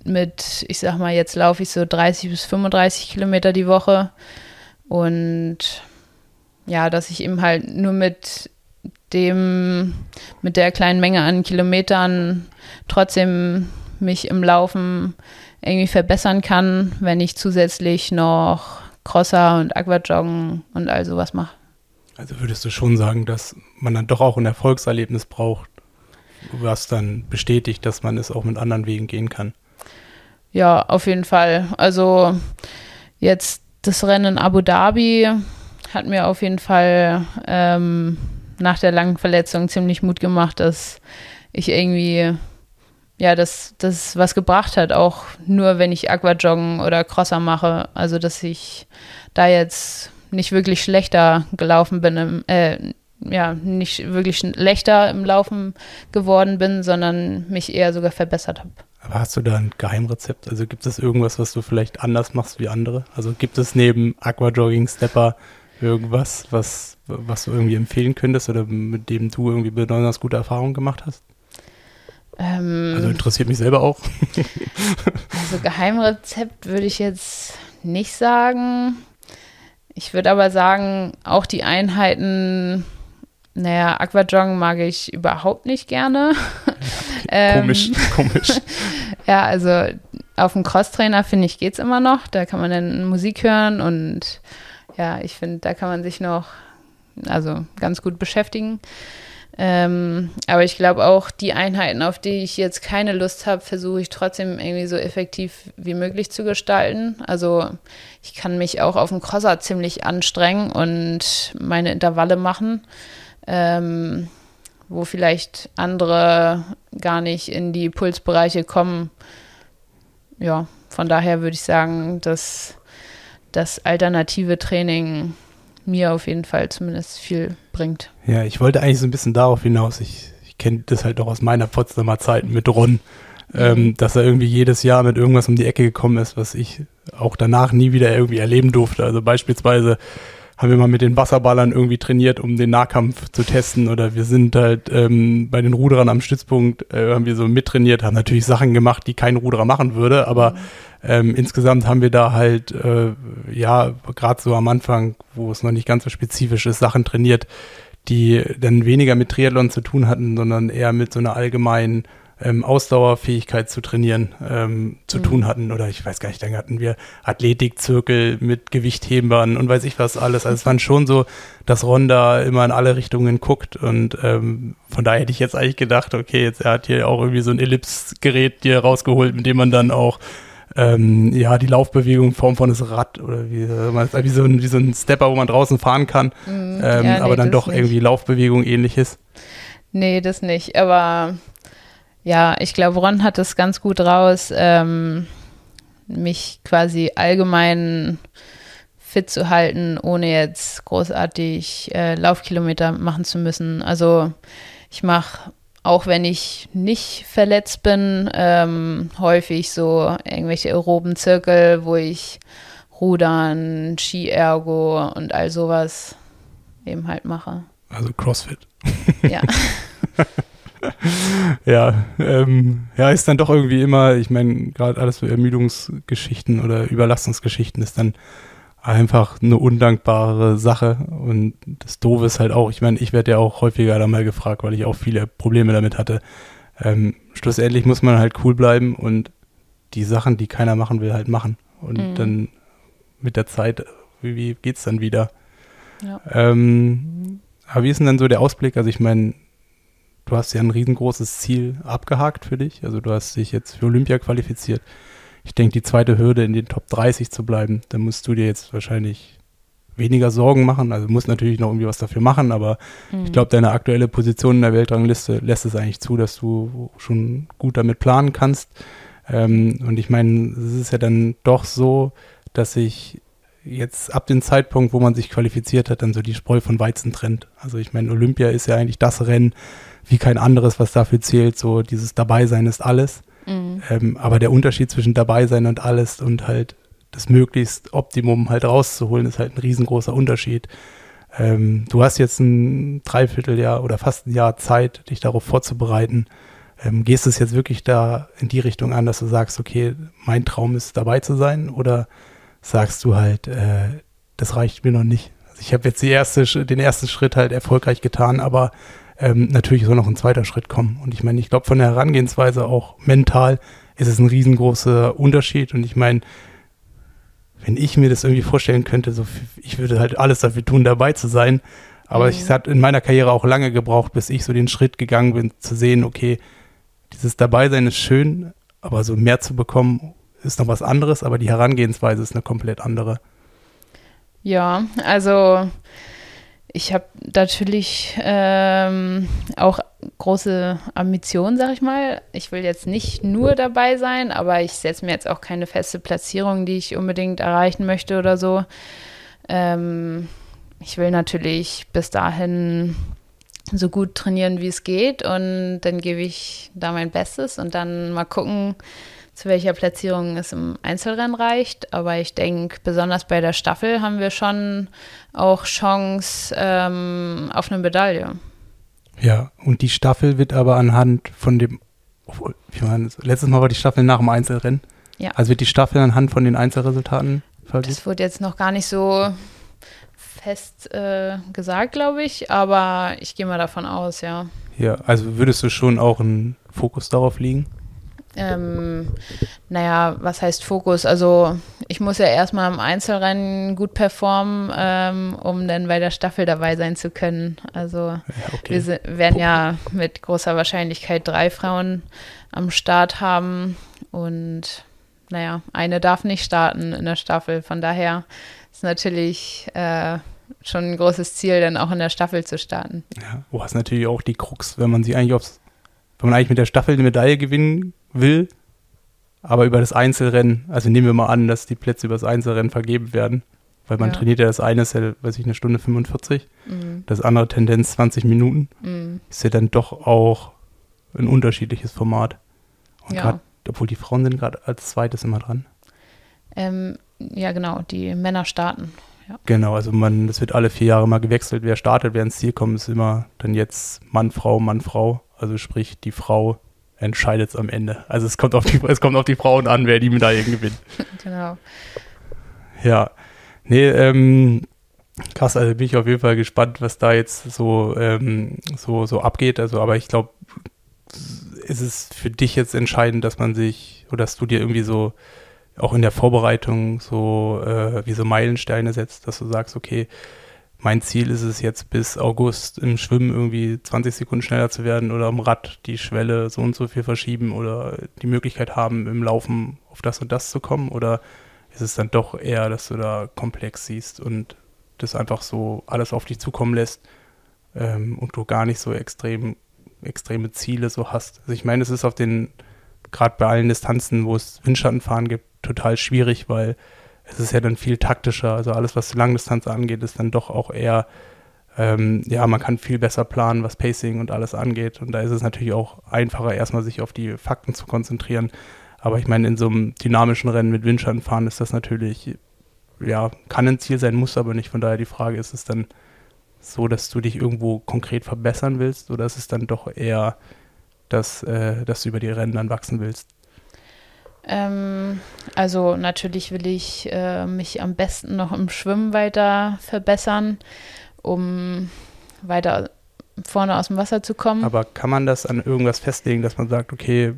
mit, ich sag mal, jetzt laufe ich so 30 bis 35 Kilometer die Woche und ja, dass ich eben halt nur mit dem, mit der kleinen Menge an Kilometern trotzdem mich im Laufen irgendwie verbessern kann, wenn ich zusätzlich noch Crosser und Aquajoggen und all sowas mache. Also würdest du schon sagen, dass man dann doch auch ein Erfolgserlebnis braucht, was dann bestätigt, dass man es auch mit anderen Wegen gehen kann? Ja, auf jeden Fall. Also jetzt das Rennen in Abu Dhabi hat mir auf jeden Fall ähm, nach der langen Verletzung ziemlich Mut gemacht, dass ich irgendwie, ja, dass das was gebracht hat, auch nur wenn ich Aquajoggen oder Crosser mache. Also, dass ich da jetzt nicht wirklich schlechter gelaufen bin, im, äh, ja, nicht wirklich schlechter im Laufen geworden bin, sondern mich eher sogar verbessert habe. Aber hast du da ein Geheimrezept? Also gibt es irgendwas, was du vielleicht anders machst wie andere? Also gibt es neben Aquajogging, Stepper irgendwas, was, was du irgendwie empfehlen könntest oder mit dem du irgendwie besonders gute Erfahrungen gemacht hast? Ähm, also interessiert mich selber auch. also Geheimrezept würde ich jetzt nicht sagen. Ich würde aber sagen, auch die Einheiten naja, Aquajong mag ich überhaupt nicht gerne. komisch, ähm, komisch. ja, also auf dem Crosstrainer finde ich geht es immer noch. Da kann man dann Musik hören und ja, ich finde, da kann man sich noch also ganz gut beschäftigen. Ähm, aber ich glaube auch, die Einheiten, auf die ich jetzt keine Lust habe, versuche ich trotzdem irgendwie so effektiv wie möglich zu gestalten. Also ich kann mich auch auf dem Crosser ziemlich anstrengen und meine Intervalle machen ähm, wo vielleicht andere gar nicht in die Pulsbereiche kommen. Ja, von daher würde ich sagen, dass das alternative Training mir auf jeden Fall zumindest viel bringt. Ja, ich wollte eigentlich so ein bisschen darauf hinaus. Ich, ich kenne das halt auch aus meiner Potsdamer Zeit mit Ron, ähm, mhm. dass er irgendwie jedes Jahr mit irgendwas um die Ecke gekommen ist, was ich auch danach nie wieder irgendwie erleben durfte. Also beispielsweise haben wir mal mit den Wasserballern irgendwie trainiert, um den Nahkampf zu testen. Oder wir sind halt ähm, bei den Ruderern am Stützpunkt, äh, haben wir so mittrainiert, haben natürlich Sachen gemacht, die kein Ruderer machen würde, aber ähm, insgesamt haben wir da halt, äh, ja, gerade so am Anfang, wo es noch nicht ganz so spezifisch ist, Sachen trainiert, die dann weniger mit Triathlon zu tun hatten, sondern eher mit so einer allgemeinen ähm, Ausdauerfähigkeit zu trainieren ähm, zu mhm. tun hatten. Oder ich weiß gar nicht, dann hatten wir Athletikzirkel mit Gewichthebern und weiß ich was alles. Also es waren schon so, dass Ronda immer in alle Richtungen guckt. Und ähm, von daher hätte ich jetzt eigentlich gedacht, okay, jetzt er hat hier auch irgendwie so ein Ellipsgerät dir rausgeholt, mit dem man dann auch ähm, ja, die Laufbewegung in Form von das Rad oder wie, wie, so ein, wie so ein Stepper, wo man draußen fahren kann, mm, ähm, ja, nee, aber dann doch nicht. irgendwie Laufbewegung ähnliches. Nee, das nicht. Aber ja, ich glaube, Ron hat es ganz gut raus, ähm, mich quasi allgemein fit zu halten, ohne jetzt großartig äh, Laufkilometer machen zu müssen. Also ich mache auch wenn ich nicht verletzt bin, ähm, häufig so irgendwelche aeroben Zirkel, wo ich Rudern, Ski-Ergo und all sowas eben halt mache. Also CrossFit. Ja. ja, ähm, ja, ist dann doch irgendwie immer, ich meine, gerade alles so Ermüdungsgeschichten oder Überlastungsgeschichten ist dann einfach eine undankbare Sache. Und das Doofe ist halt auch, ich meine, ich werde ja auch häufiger da mal gefragt, weil ich auch viele Probleme damit hatte. Ähm, schlussendlich muss man halt cool bleiben und die Sachen, die keiner machen will, halt machen. Und mhm. dann mit der Zeit, wie, wie es dann wieder? Ja. Ähm, aber wie ist denn dann so der Ausblick? Also ich meine, du hast ja ein riesengroßes Ziel abgehakt für dich. Also du hast dich jetzt für Olympia qualifiziert. Ich denke, die zweite Hürde in den Top 30 zu bleiben, da musst du dir jetzt wahrscheinlich weniger Sorgen machen. Also musst natürlich noch irgendwie was dafür machen, aber mhm. ich glaube, deine aktuelle Position in der Weltrangliste lässt es eigentlich zu, dass du schon gut damit planen kannst. Ähm, und ich meine, es ist ja dann doch so, dass sich jetzt ab dem Zeitpunkt, wo man sich qualifiziert hat, dann so die Spreu von Weizen trennt. Also ich meine, Olympia ist ja eigentlich das Rennen wie kein anderes, was dafür zählt. So dieses Dabeisein ist alles. Mhm. Ähm, aber der Unterschied zwischen Dabeisein und alles und halt das möglichst Optimum halt rauszuholen, ist halt ein riesengroßer Unterschied. Ähm, du hast jetzt ein Dreivierteljahr oder fast ein Jahr Zeit, dich darauf vorzubereiten. Ähm, gehst es jetzt wirklich da in die Richtung an, dass du sagst, okay, mein Traum ist dabei zu sein? Oder sagst du halt, äh, das reicht mir noch nicht? Also ich habe jetzt erste, den ersten Schritt halt erfolgreich getan, aber ähm, natürlich soll noch ein zweiter Schritt kommen. Und ich meine, ich glaube, von der Herangehensweise auch mental ist es ein riesengroßer Unterschied. Und ich meine, wenn ich mir das irgendwie vorstellen könnte, so ich würde halt alles dafür tun, dabei zu sein. Aber mhm. es hat in meiner Karriere auch lange gebraucht, bis ich so den Schritt gegangen bin, zu sehen, okay, dieses Dabeisein ist schön, aber so mehr zu bekommen ist noch was anderes, aber die Herangehensweise ist eine komplett andere. Ja, also ich habe natürlich ähm, auch große Ambitionen, sag ich mal. Ich will jetzt nicht nur dabei sein, aber ich setze mir jetzt auch keine feste Platzierung, die ich unbedingt erreichen möchte oder so. Ähm, ich will natürlich bis dahin so gut trainieren, wie es geht und dann gebe ich da mein Bestes und dann mal gucken, zu welcher Platzierung es im Einzelrennen reicht. Aber ich denke, besonders bei der Staffel haben wir schon auch Chance ähm, auf eine Medaille. Ja, und die Staffel wird aber anhand von dem, wie man, letztes Mal war die Staffel nach dem Einzelrennen. Ja. Also wird die Staffel anhand von den Einzelresultaten vergeben? Das wurde jetzt noch gar nicht so fest äh, gesagt, glaube ich, aber ich gehe mal davon aus, ja. Ja, also würdest du schon auch einen Fokus darauf legen? Ähm, naja, was heißt Fokus? Also ich muss ja erstmal im Einzelrennen gut performen, ähm, um dann bei der Staffel dabei sein zu können. Also ja, okay. wir werden ja mit großer Wahrscheinlichkeit drei Frauen am Start haben und naja, eine darf nicht starten in der Staffel. Von daher ist natürlich äh, schon ein großes Ziel, dann auch in der Staffel zu starten. Ja, du hast natürlich auch die Krux, wenn man sie eigentlich aufs, wenn man eigentlich mit der Staffel eine Medaille gewinnen will, aber über das Einzelrennen, also nehmen wir mal an, dass die Plätze über das Einzelrennen vergeben werden, weil man ja. trainiert ja das eine ist ja, weiß ich, eine Stunde 45, mhm. das andere Tendenz 20 Minuten, mhm. ist ja dann doch auch ein unterschiedliches Format. Und ja. gerade, obwohl die Frauen sind gerade als zweites immer dran. Ähm, ja, genau, die Männer starten. Ja. Genau, also man, das wird alle vier Jahre mal gewechselt. Wer startet, wer ins Ziel kommt, ist immer dann jetzt Mann, Frau, Mann, Frau. Also sprich, die Frau entscheidet es am Ende. Also es kommt auf die, es kommt auf die Frauen an, wer die Medaille gewinnt. genau. Ja. Nee, ähm, krass, also bin ich auf jeden Fall gespannt, was da jetzt so, ähm, so, so abgeht. Also, aber ich glaube, ist es für dich jetzt entscheidend, dass man sich oder dass du dir irgendwie so auch in der Vorbereitung so äh, wie so Meilensteine setzt, dass du sagst, okay, mein Ziel ist es jetzt bis August im Schwimmen irgendwie 20 Sekunden schneller zu werden oder am Rad die Schwelle so und so viel verschieben oder die Möglichkeit haben, im Laufen auf das und das zu kommen? Oder ist es dann doch eher, dass du da komplex siehst und das einfach so alles auf dich zukommen lässt ähm, und du gar nicht so extrem, extreme Ziele so hast? Also ich meine, es ist auf den, gerade bei allen Distanzen, wo es Windschattenfahren gibt, total schwierig, weil es ist ja dann viel taktischer. Also alles, was Langdistanz angeht, ist dann doch auch eher ähm, ja, man kann viel besser planen, was Pacing und alles angeht. Und da ist es natürlich auch einfacher, erstmal sich auf die Fakten zu konzentrieren. Aber ich meine, in so einem dynamischen Rennen mit Windschatten fahren ist das natürlich, ja, kann ein Ziel sein, muss aber nicht. Von daher die Frage, ist es dann so, dass du dich irgendwo konkret verbessern willst oder ist es dann doch eher, dass, äh, dass du über die Rennen dann wachsen willst? Ähm, also natürlich will ich äh, mich am besten noch im Schwimmen weiter verbessern, um weiter vorne aus dem Wasser zu kommen. Aber kann man das an irgendwas festlegen, dass man sagt, okay,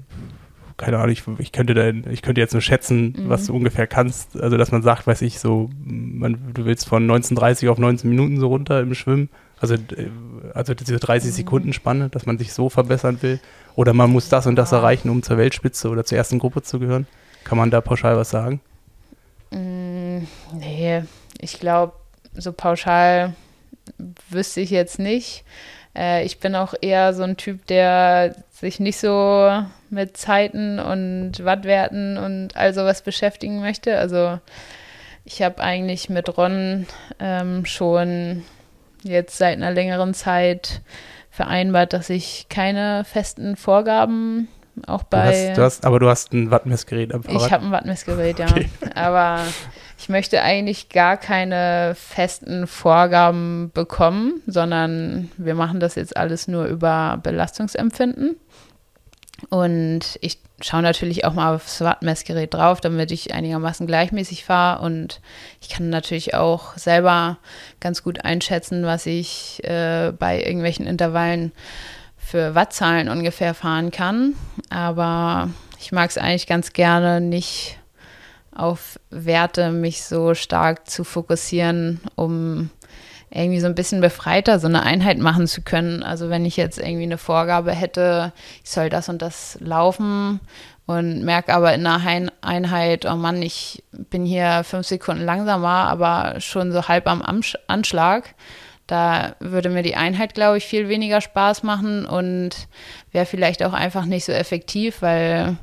keine Ahnung, ich, ich könnte da, ich könnte jetzt nur schätzen, mhm. was du ungefähr kannst. Also dass man sagt, weiß ich, so, man, du willst von 1930 auf 19 Minuten so runter im Schwimmen. Also, äh, also diese 30 mhm. Sekunden Spanne, dass man sich so verbessern will. Oder man muss das und das erreichen, um zur Weltspitze oder zur ersten Gruppe zu gehören. Kann man da pauschal was sagen? Mm, nee, ich glaube, so pauschal wüsste ich jetzt nicht. Äh, ich bin auch eher so ein Typ, der sich nicht so mit Zeiten und Wattwerten und all sowas beschäftigen möchte. Also ich habe eigentlich mit Ron ähm, schon jetzt seit einer längeren Zeit vereinbart, dass ich keine festen Vorgaben auch bei. Du hast, du hast, aber du hast ein Wattmessgerät am Fahrrad. Ich habe ein Wattmessgerät, ja. Okay. Aber ich möchte eigentlich gar keine festen Vorgaben bekommen, sondern wir machen das jetzt alles nur über Belastungsempfinden. Und ich schaue natürlich auch mal aufs Wattmessgerät drauf, damit ich einigermaßen gleichmäßig fahre. Und ich kann natürlich auch selber ganz gut einschätzen, was ich äh, bei irgendwelchen Intervallen für Wattzahlen ungefähr fahren kann. Aber ich mag es eigentlich ganz gerne, nicht auf Werte mich so stark zu fokussieren, um irgendwie so ein bisschen befreiter so eine Einheit machen zu können. Also wenn ich jetzt irgendwie eine Vorgabe hätte, ich soll das und das laufen und merke aber in einer Einheit, oh Mann, ich bin hier fünf Sekunden langsamer, aber schon so halb am Anschlag. Da würde mir die Einheit, glaube ich, viel weniger Spaß machen und wäre vielleicht auch einfach nicht so effektiv, weil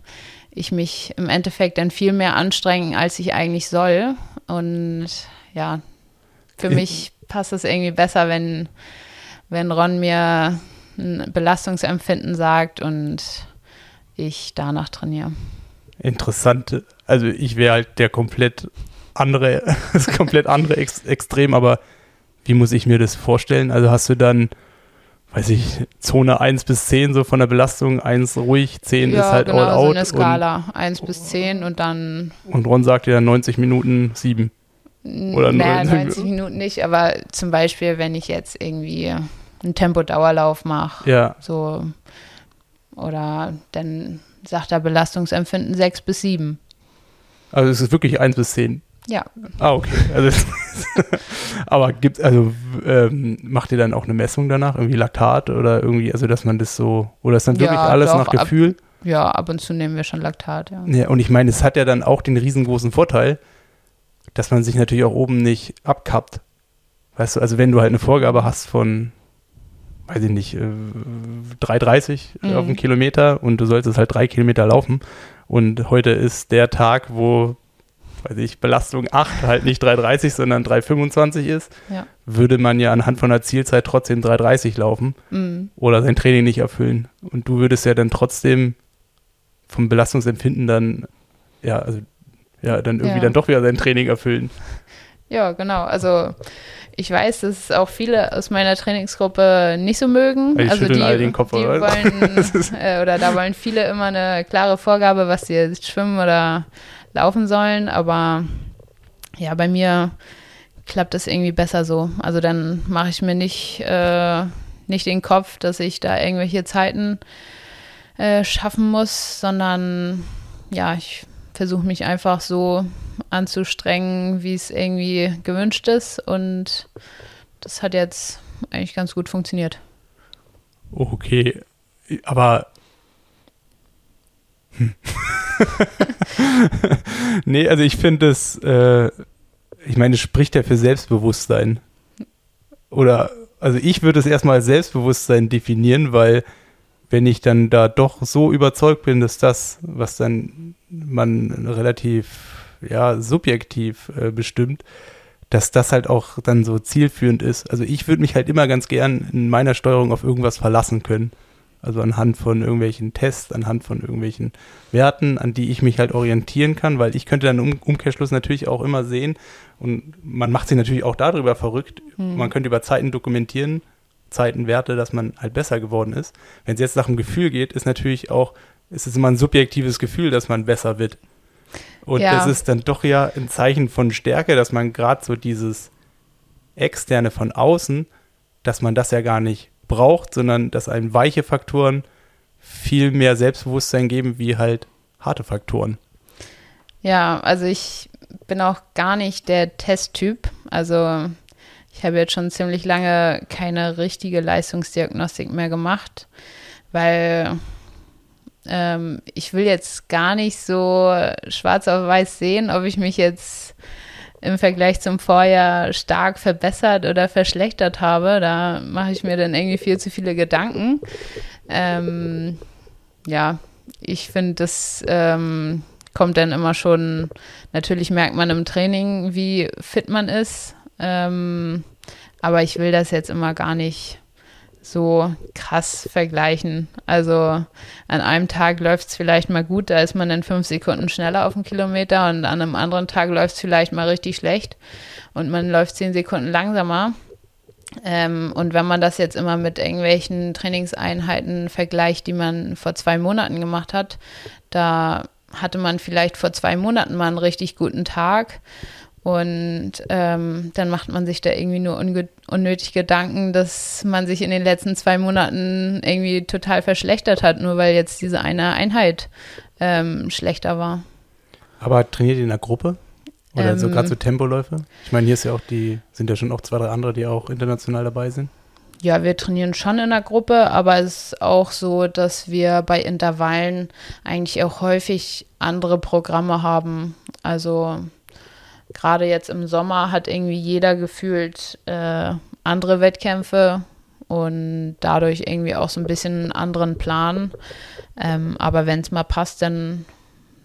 ich mich im Endeffekt dann viel mehr anstrengen, als ich eigentlich soll. Und ja, für mich passt es irgendwie besser, wenn, wenn Ron mir ein Belastungsempfinden sagt und ich danach trainiere. Interessant. Also ich wäre halt der komplett andere, das komplett andere Ex Extrem, aber wie muss ich mir das vorstellen? Also hast du dann, weiß ich, Zone 1 bis 10 so von der Belastung, 1 ruhig, 10 ja, ist halt genau, all out. So eine Skala, und, 1 bis 10 und dann. Und Ron sagt dir dann 90 Minuten 7. Oder naja, 90 Minuten nicht, aber zum Beispiel, wenn ich jetzt irgendwie einen Tempodauerlauf mache, ja. so oder dann sagt er Belastungsempfinden 6 bis 7. Also es ist wirklich 1 bis 10. Ja. Ah, okay. Also, aber gibt also ähm, macht ihr dann auch eine Messung danach, irgendwie Laktat oder irgendwie, also dass man das so, oder ist dann wirklich ja, alles doch, nach Gefühl? Ab, ja, ab und zu nehmen wir schon Laktat, ja. Ja, und ich meine, es hat ja dann auch den riesengroßen Vorteil, dass man sich natürlich auch oben nicht abkappt. Weißt du, also wenn du halt eine Vorgabe hast von, weiß ich nicht, äh, 3,30 mhm. auf einen Kilometer und du solltest halt drei Kilometer laufen und heute ist der Tag, wo, weiß ich, Belastung 8 halt nicht 3,30, sondern 3,25 ist, ja. würde man ja anhand von der Zielzeit trotzdem 3,30 laufen mhm. oder sein Training nicht erfüllen. Und du würdest ja dann trotzdem vom Belastungsempfinden dann, ja, also ja, dann irgendwie ja. dann doch wieder sein Training erfüllen. Ja, genau. Also ich weiß, dass es auch viele aus meiner Trainingsgruppe nicht so mögen. Die also die, den Kopf, die oder? wollen, äh, oder da wollen viele immer eine klare Vorgabe, was sie jetzt schwimmen oder laufen sollen. Aber ja, bei mir klappt das irgendwie besser so. Also dann mache ich mir nicht, äh, nicht den Kopf, dass ich da irgendwelche Zeiten äh, schaffen muss, sondern ja, ich versuche mich einfach so anzustrengen, wie es irgendwie gewünscht ist. Und das hat jetzt eigentlich ganz gut funktioniert. Okay, aber. Hm. nee, also ich finde es, äh, ich meine, es spricht ja für Selbstbewusstsein. Oder, also ich würde es erstmal als Selbstbewusstsein definieren, weil wenn ich dann da doch so überzeugt bin, dass das, was dann man relativ ja, subjektiv äh, bestimmt, dass das halt auch dann so zielführend ist. Also ich würde mich halt immer ganz gern in meiner Steuerung auf irgendwas verlassen können. Also anhand von irgendwelchen Tests, anhand von irgendwelchen Werten, an die ich mich halt orientieren kann, weil ich könnte dann im Umkehrschluss natürlich auch immer sehen und man macht sich natürlich auch darüber verrückt. Mhm. Man könnte über Zeiten dokumentieren, Zeitenwerte, dass man halt besser geworden ist. Wenn es jetzt nach dem Gefühl geht, ist natürlich auch, ist es immer ein subjektives Gefühl, dass man besser wird. Und ja. es ist dann doch ja ein Zeichen von Stärke, dass man gerade so dieses Externe von außen, dass man das ja gar nicht braucht, sondern dass einem weiche Faktoren viel mehr Selbstbewusstsein geben wie halt harte Faktoren. Ja, also ich bin auch gar nicht der Testtyp. Also ich habe jetzt schon ziemlich lange keine richtige Leistungsdiagnostik mehr gemacht, weil ähm, ich will jetzt gar nicht so schwarz auf weiß sehen, ob ich mich jetzt im Vergleich zum Vorjahr stark verbessert oder verschlechtert habe. Da mache ich mir dann irgendwie viel zu viele Gedanken. Ähm, ja, ich finde, das ähm, kommt dann immer schon, natürlich merkt man im Training, wie fit man ist. Ähm, aber ich will das jetzt immer gar nicht so krass vergleichen. Also an einem Tag läuft es vielleicht mal gut, da ist man dann fünf Sekunden schneller auf dem Kilometer und an einem anderen Tag läuft es vielleicht mal richtig schlecht und man läuft zehn Sekunden langsamer. Ähm, und wenn man das jetzt immer mit irgendwelchen Trainingseinheiten vergleicht, die man vor zwei Monaten gemacht hat, da hatte man vielleicht vor zwei Monaten mal einen richtig guten Tag und ähm, dann macht man sich da irgendwie nur unnötig Gedanken, dass man sich in den letzten zwei Monaten irgendwie total verschlechtert hat, nur weil jetzt diese eine Einheit ähm, schlechter war. Aber trainiert ihr in der Gruppe? Oder ähm, so gerade so Tempoläufe? Ich meine, hier ist ja auch die, sind ja schon auch zwei, drei andere, die auch international dabei sind. Ja, wir trainieren schon in der Gruppe, aber es ist auch so, dass wir bei Intervallen eigentlich auch häufig andere Programme haben. Also gerade jetzt im Sommer hat irgendwie jeder gefühlt äh, andere Wettkämpfe und dadurch irgendwie auch so ein bisschen einen anderen Plan. Ähm, aber wenn es mal passt, dann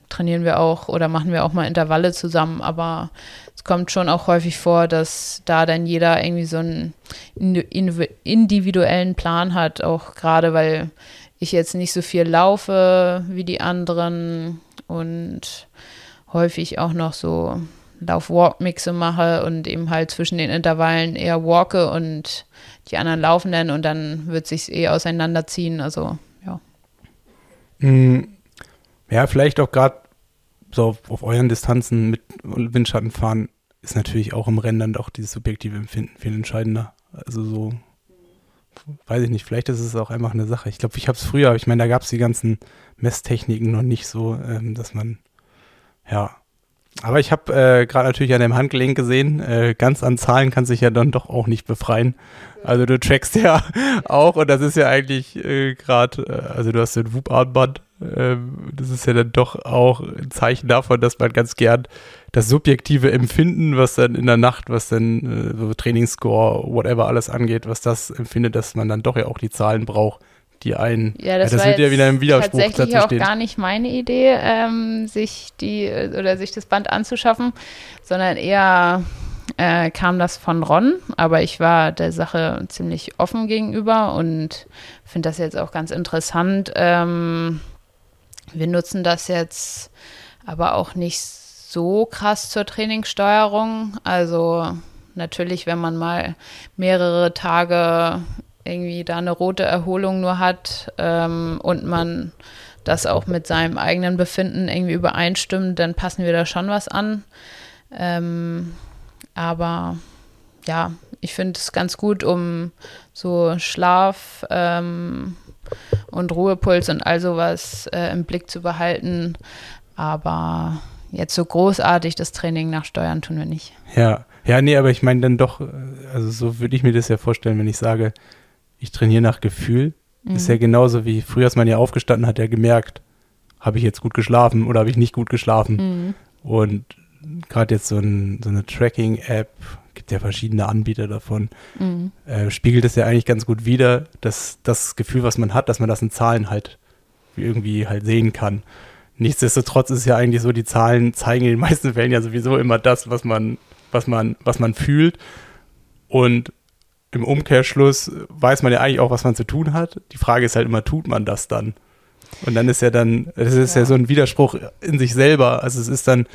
trainieren wir auch oder machen wir auch mal Intervalle zusammen. Aber es kommt schon auch häufig vor, dass da dann jeder irgendwie so einen individuellen Plan hat, auch gerade weil ich jetzt nicht so viel laufe wie die anderen und häufig auch noch so Lauf-Walk-Mixe mache und eben halt zwischen den Intervallen eher walke und die anderen laufen dann und dann wird sich eh auseinanderziehen. Also, ja. Mm, ja, vielleicht auch gerade so auf, auf, euren Distanzen mit Windschatten fahren ist natürlich auch im Rennen dann doch dieses subjektive Empfinden viel entscheidender. Also so, weiß ich nicht, vielleicht ist es auch einfach eine Sache. Ich glaube, ich habe es früher, ich meine, da gab es die ganzen Messtechniken noch nicht so, ähm, dass man, ja, aber ich habe äh, gerade natürlich an dem Handgelenk gesehen, äh, ganz an Zahlen kann sich ja dann doch auch nicht befreien. Also du trackst ja auch und das ist ja eigentlich äh, gerade, äh, also du hast den Whoop-Armband, äh, das ist ja dann doch auch ein Zeichen davon, dass man ganz gern das subjektive Empfinden, was dann in der Nacht, was dann äh, so Trainingsscore, whatever alles angeht, was das empfindet, dass man dann doch ja auch die Zahlen braucht die einen. Ja, das, ja, das wird ja wieder im Widerspruch tatsächlich auch steht. gar nicht meine Idee, ähm, sich die oder sich das Band anzuschaffen, sondern eher äh, kam das von Ron, aber ich war der Sache ziemlich offen gegenüber und finde das jetzt auch ganz interessant. Ähm, wir nutzen das jetzt aber auch nicht so krass zur Trainingssteuerung. Also natürlich, wenn man mal mehrere Tage irgendwie da eine rote Erholung nur hat ähm, und man das auch mit seinem eigenen Befinden irgendwie übereinstimmt, dann passen wir da schon was an. Ähm, aber ja, ich finde es ganz gut, um so Schlaf ähm, und Ruhepuls und all sowas äh, im Blick zu behalten. Aber jetzt so großartig das Training nachsteuern tun wir nicht. Ja, ja, nee, aber ich meine dann doch, äh, also so würde ich mir das ja vorstellen, wenn ich sage, ich trainiere nach Gefühl. Mhm. Ist ja genauso wie früher ist man ja aufgestanden, hat ja gemerkt, habe ich jetzt gut geschlafen oder habe ich nicht gut geschlafen. Mhm. Und gerade jetzt so, ein, so eine Tracking-App, gibt ja verschiedene Anbieter davon, mhm. äh, spiegelt es ja eigentlich ganz gut wider, dass das Gefühl, was man hat, dass man das in Zahlen halt irgendwie halt sehen kann. Nichtsdestotrotz ist ja eigentlich so, die Zahlen zeigen in den meisten Fällen ja sowieso immer das, was man was man, was man fühlt. Und im Umkehrschluss weiß man ja eigentlich auch, was man zu tun hat. Die Frage ist halt immer, tut man das dann? Und dann ist ja dann, es ist ja. ja so ein Widerspruch in sich selber. Also es ist dann,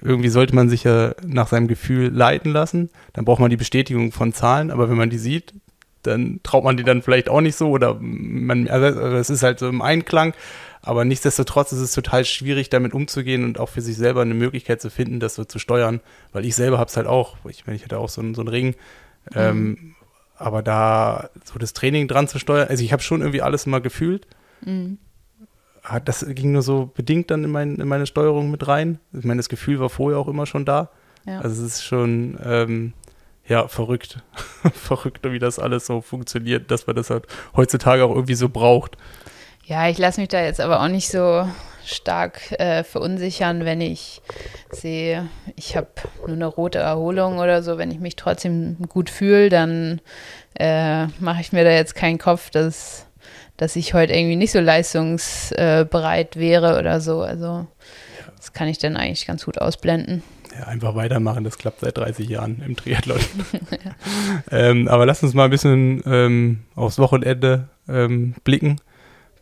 irgendwie sollte man sich ja nach seinem Gefühl leiten lassen. Dann braucht man die Bestätigung von Zahlen, aber wenn man die sieht, dann traut man die dann vielleicht auch nicht so oder man, also es ist halt so im Einklang. Aber nichtsdestotrotz ist es total schwierig, damit umzugehen und auch für sich selber eine Möglichkeit zu finden, das so zu steuern. Weil ich selber habe es halt auch. Ich meine, ich hatte auch so, so einen Ring. Mhm. Ähm, aber da so das Training dran zu steuern, also ich habe schon irgendwie alles immer gefühlt. Mhm. Das ging nur so bedingt dann in, mein, in meine Steuerung mit rein. Ich meine, das Gefühl war vorher auch immer schon da. Ja. Also es ist schon, ähm, ja, verrückt. verrückt, wie das alles so funktioniert, dass man das halt heutzutage auch irgendwie so braucht. Ja, ich lasse mich da jetzt aber auch nicht so stark äh, verunsichern, wenn ich sehe, ich habe nur eine rote Erholung oder so. Wenn ich mich trotzdem gut fühle, dann äh, mache ich mir da jetzt keinen Kopf, dass, dass ich heute irgendwie nicht so leistungsbereit wäre oder so. Also das kann ich dann eigentlich ganz gut ausblenden. Ja, einfach weitermachen, das klappt seit 30 Jahren im Triathlon. ja. ähm, aber lass uns mal ein bisschen ähm, aufs Wochenende ähm, blicken.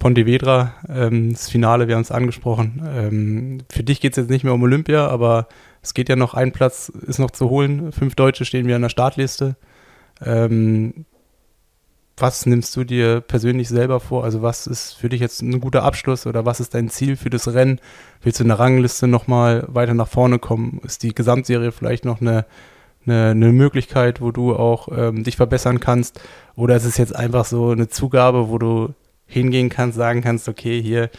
Pontevedra, ähm, das Finale, wir haben es angesprochen. Ähm, für dich geht es jetzt nicht mehr um Olympia, aber es geht ja noch, ein Platz ist noch zu holen. Fünf Deutsche stehen wir an der Startliste. Ähm, was nimmst du dir persönlich selber vor? Also was ist für dich jetzt ein guter Abschluss oder was ist dein Ziel für das Rennen? Willst du in der Rangliste nochmal weiter nach vorne kommen? Ist die Gesamtserie vielleicht noch eine, eine, eine Möglichkeit, wo du auch ähm, dich verbessern kannst? Oder ist es jetzt einfach so eine Zugabe, wo du hingehen kannst, sagen kannst, okay, hier,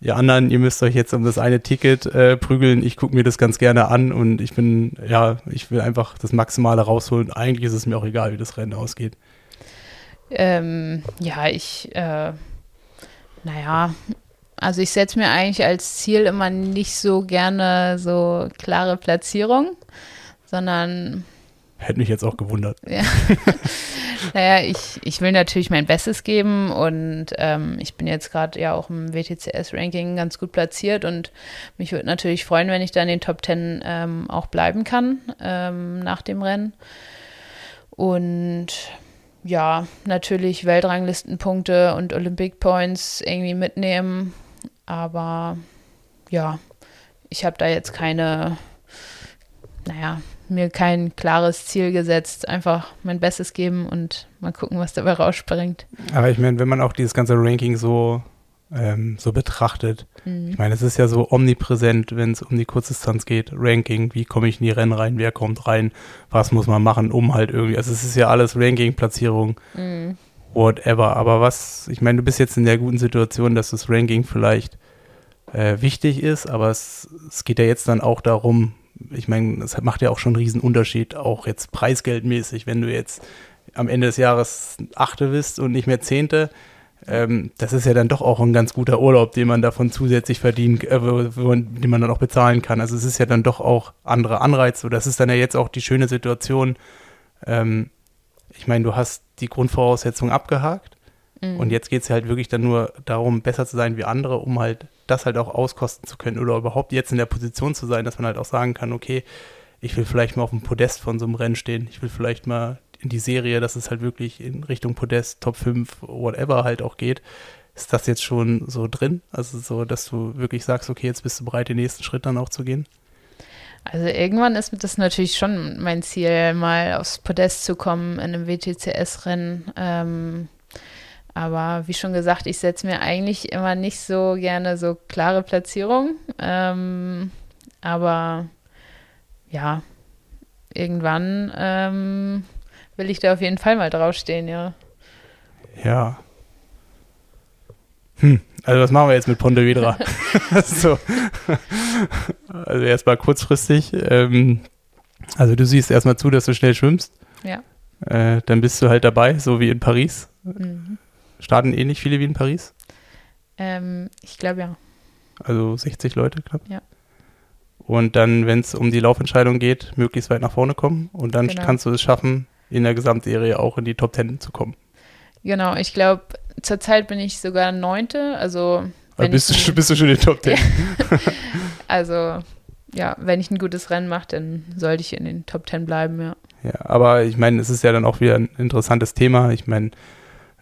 ihr anderen, ihr müsst euch jetzt um das eine Ticket äh, prügeln. Ich gucke mir das ganz gerne an und ich bin, ja, ich will einfach das Maximale rausholen. Eigentlich ist es mir auch egal, wie das Rennen ausgeht. Ähm, ja, ich, äh, naja, also ich setze mir eigentlich als Ziel immer nicht so gerne so klare Platzierung, sondern Hätte mich jetzt auch gewundert. Ja. naja, ich, ich will natürlich mein Bestes geben und ähm, ich bin jetzt gerade ja auch im WTCS-Ranking ganz gut platziert und mich würde natürlich freuen, wenn ich da in den Top Ten ähm, auch bleiben kann ähm, nach dem Rennen. Und ja, natürlich Weltranglistenpunkte und Olympic Points irgendwie mitnehmen, aber ja, ich habe da jetzt keine, naja, mir kein klares Ziel gesetzt, einfach mein Bestes geben und mal gucken, was dabei rausspringt. Aber ich meine, wenn man auch dieses ganze Ranking so, ähm, so betrachtet, mhm. ich meine, es ist ja so omnipräsent, wenn es um die Kurzdistanz geht, Ranking, wie komme ich in die Rennen rein, wer kommt rein, was muss man machen, um halt irgendwie, also es ist ja alles Ranking, Platzierung, mhm. whatever. Aber was, ich meine, du bist jetzt in der guten Situation, dass das Ranking vielleicht äh, wichtig ist, aber es, es geht ja jetzt dann auch darum, ich meine, das macht ja auch schon einen riesen Unterschied, auch jetzt preisgeldmäßig, wenn du jetzt am Ende des Jahres Achte bist und nicht mehr Zehnte. Ähm, das ist ja dann doch auch ein ganz guter Urlaub, den man davon zusätzlich verdient, äh, den man dann auch bezahlen kann. Also es ist ja dann doch auch andere Anreize. Das ist dann ja jetzt auch die schöne Situation. Ähm, ich meine, du hast die Grundvoraussetzungen abgehakt mhm. und jetzt geht es halt wirklich dann nur darum, besser zu sein wie andere, um halt das halt auch auskosten zu können oder überhaupt jetzt in der Position zu sein, dass man halt auch sagen kann, okay, ich will vielleicht mal auf dem Podest von so einem Rennen stehen, ich will vielleicht mal in die Serie, dass es halt wirklich in Richtung Podest, Top 5, whatever halt auch geht. Ist das jetzt schon so drin? Also so, dass du wirklich sagst, okay, jetzt bist du bereit, den nächsten Schritt dann auch zu gehen? Also irgendwann ist das natürlich schon mein Ziel, mal aufs Podest zu kommen in einem WTCS-Rennen. Ähm, aber wie schon gesagt, ich setze mir eigentlich immer nicht so gerne so klare Platzierungen. Ähm, aber ja, irgendwann ähm, will ich da auf jeden Fall mal draufstehen, ja. Ja. Hm, also was machen wir jetzt mit Pontevedra? so. Also erstmal kurzfristig. Ähm, also du siehst erstmal zu, dass du schnell schwimmst. Ja. Äh, dann bist du halt dabei, so wie in Paris. Mhm. Starten ähnlich viele wie in Paris? Ähm, ich glaube ja. Also 60 Leute knapp? Ja. Und dann, wenn es um die Laufentscheidung geht, möglichst weit nach vorne kommen. Und dann genau. kannst du es schaffen, in der Gesamtserie auch in die Top Ten zu kommen. Genau, ich glaube, zurzeit bin ich sogar Neunte. Also bist, du, bist du schon in den Top Ten? also ja, wenn ich ein gutes Rennen mache, dann sollte ich in den Top 10 bleiben, ja. Ja, aber ich meine, es ist ja dann auch wieder ein interessantes Thema. Ich meine,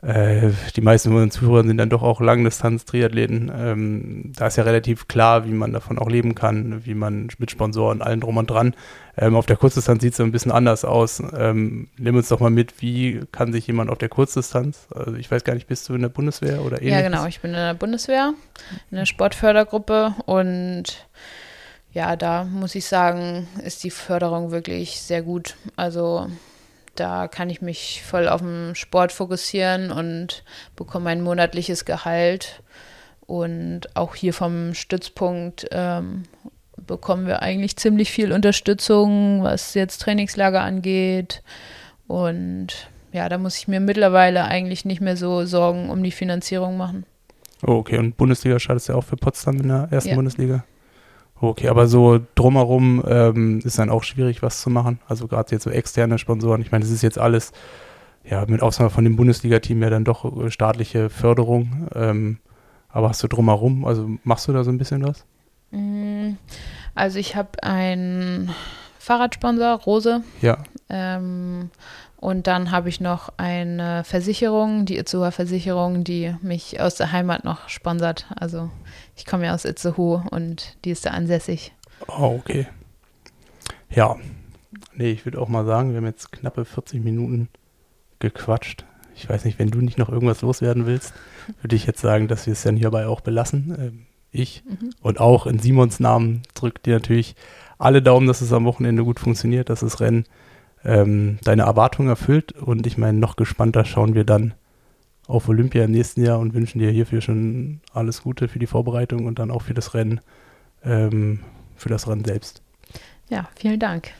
äh, die meisten von unseren Zuhörern sind dann doch auch Langdistanz-Triathleten. Ähm, da ist ja relativ klar, wie man davon auch leben kann, wie man mit Sponsoren, allen drum und dran. Ähm, auf der Kurzdistanz sieht es ein bisschen anders aus. Ähm, nimm uns doch mal mit, wie kann sich jemand auf der Kurzdistanz, also ich weiß gar nicht, bist du in der Bundeswehr oder ähnliches? Ja, genau, ich bin in der Bundeswehr, in der Sportfördergruppe und ja, da muss ich sagen, ist die Förderung wirklich sehr gut. Also da kann ich mich voll auf den Sport fokussieren und bekomme mein monatliches Gehalt. Und auch hier vom Stützpunkt ähm, bekommen wir eigentlich ziemlich viel Unterstützung, was jetzt Trainingslager angeht. Und ja, da muss ich mir mittlerweile eigentlich nicht mehr so Sorgen um die Finanzierung machen. Oh, okay. Und Bundesliga startest du ja auch für Potsdam in der ersten ja. Bundesliga? Okay, aber so drumherum ähm, ist dann auch schwierig, was zu machen. Also gerade jetzt so externe Sponsoren. Ich meine, das ist jetzt alles, ja, mit Ausnahme von dem Bundesliga-Team ja dann doch äh, staatliche Förderung. Ähm, aber hast du drumherum, also machst du da so ein bisschen was? Mm, also ich habe einen Fahrradsponsor, Rose. Ja. Ähm, und dann habe ich noch eine Versicherung, die Itzehoer Versicherung, die mich aus der Heimat noch sponsert. Also ich komme ja aus Itzehoe und die ist da ansässig. Oh, okay. Ja. Nee, ich würde auch mal sagen, wir haben jetzt knappe 40 Minuten gequatscht. Ich weiß nicht, wenn du nicht noch irgendwas loswerden willst, würde ich jetzt sagen, dass wir es dann hierbei auch belassen. Ähm, ich mhm. und auch in Simons Namen drückt dir natürlich alle Daumen, dass es am Wochenende gut funktioniert, dass das Rennen ähm, deine Erwartungen erfüllt. Und ich meine, noch gespannter schauen wir dann auf Olympia im nächsten Jahr und wünschen dir hierfür schon alles Gute für die Vorbereitung und dann auch für das Rennen, ähm, für das Rennen selbst. Ja, vielen Dank.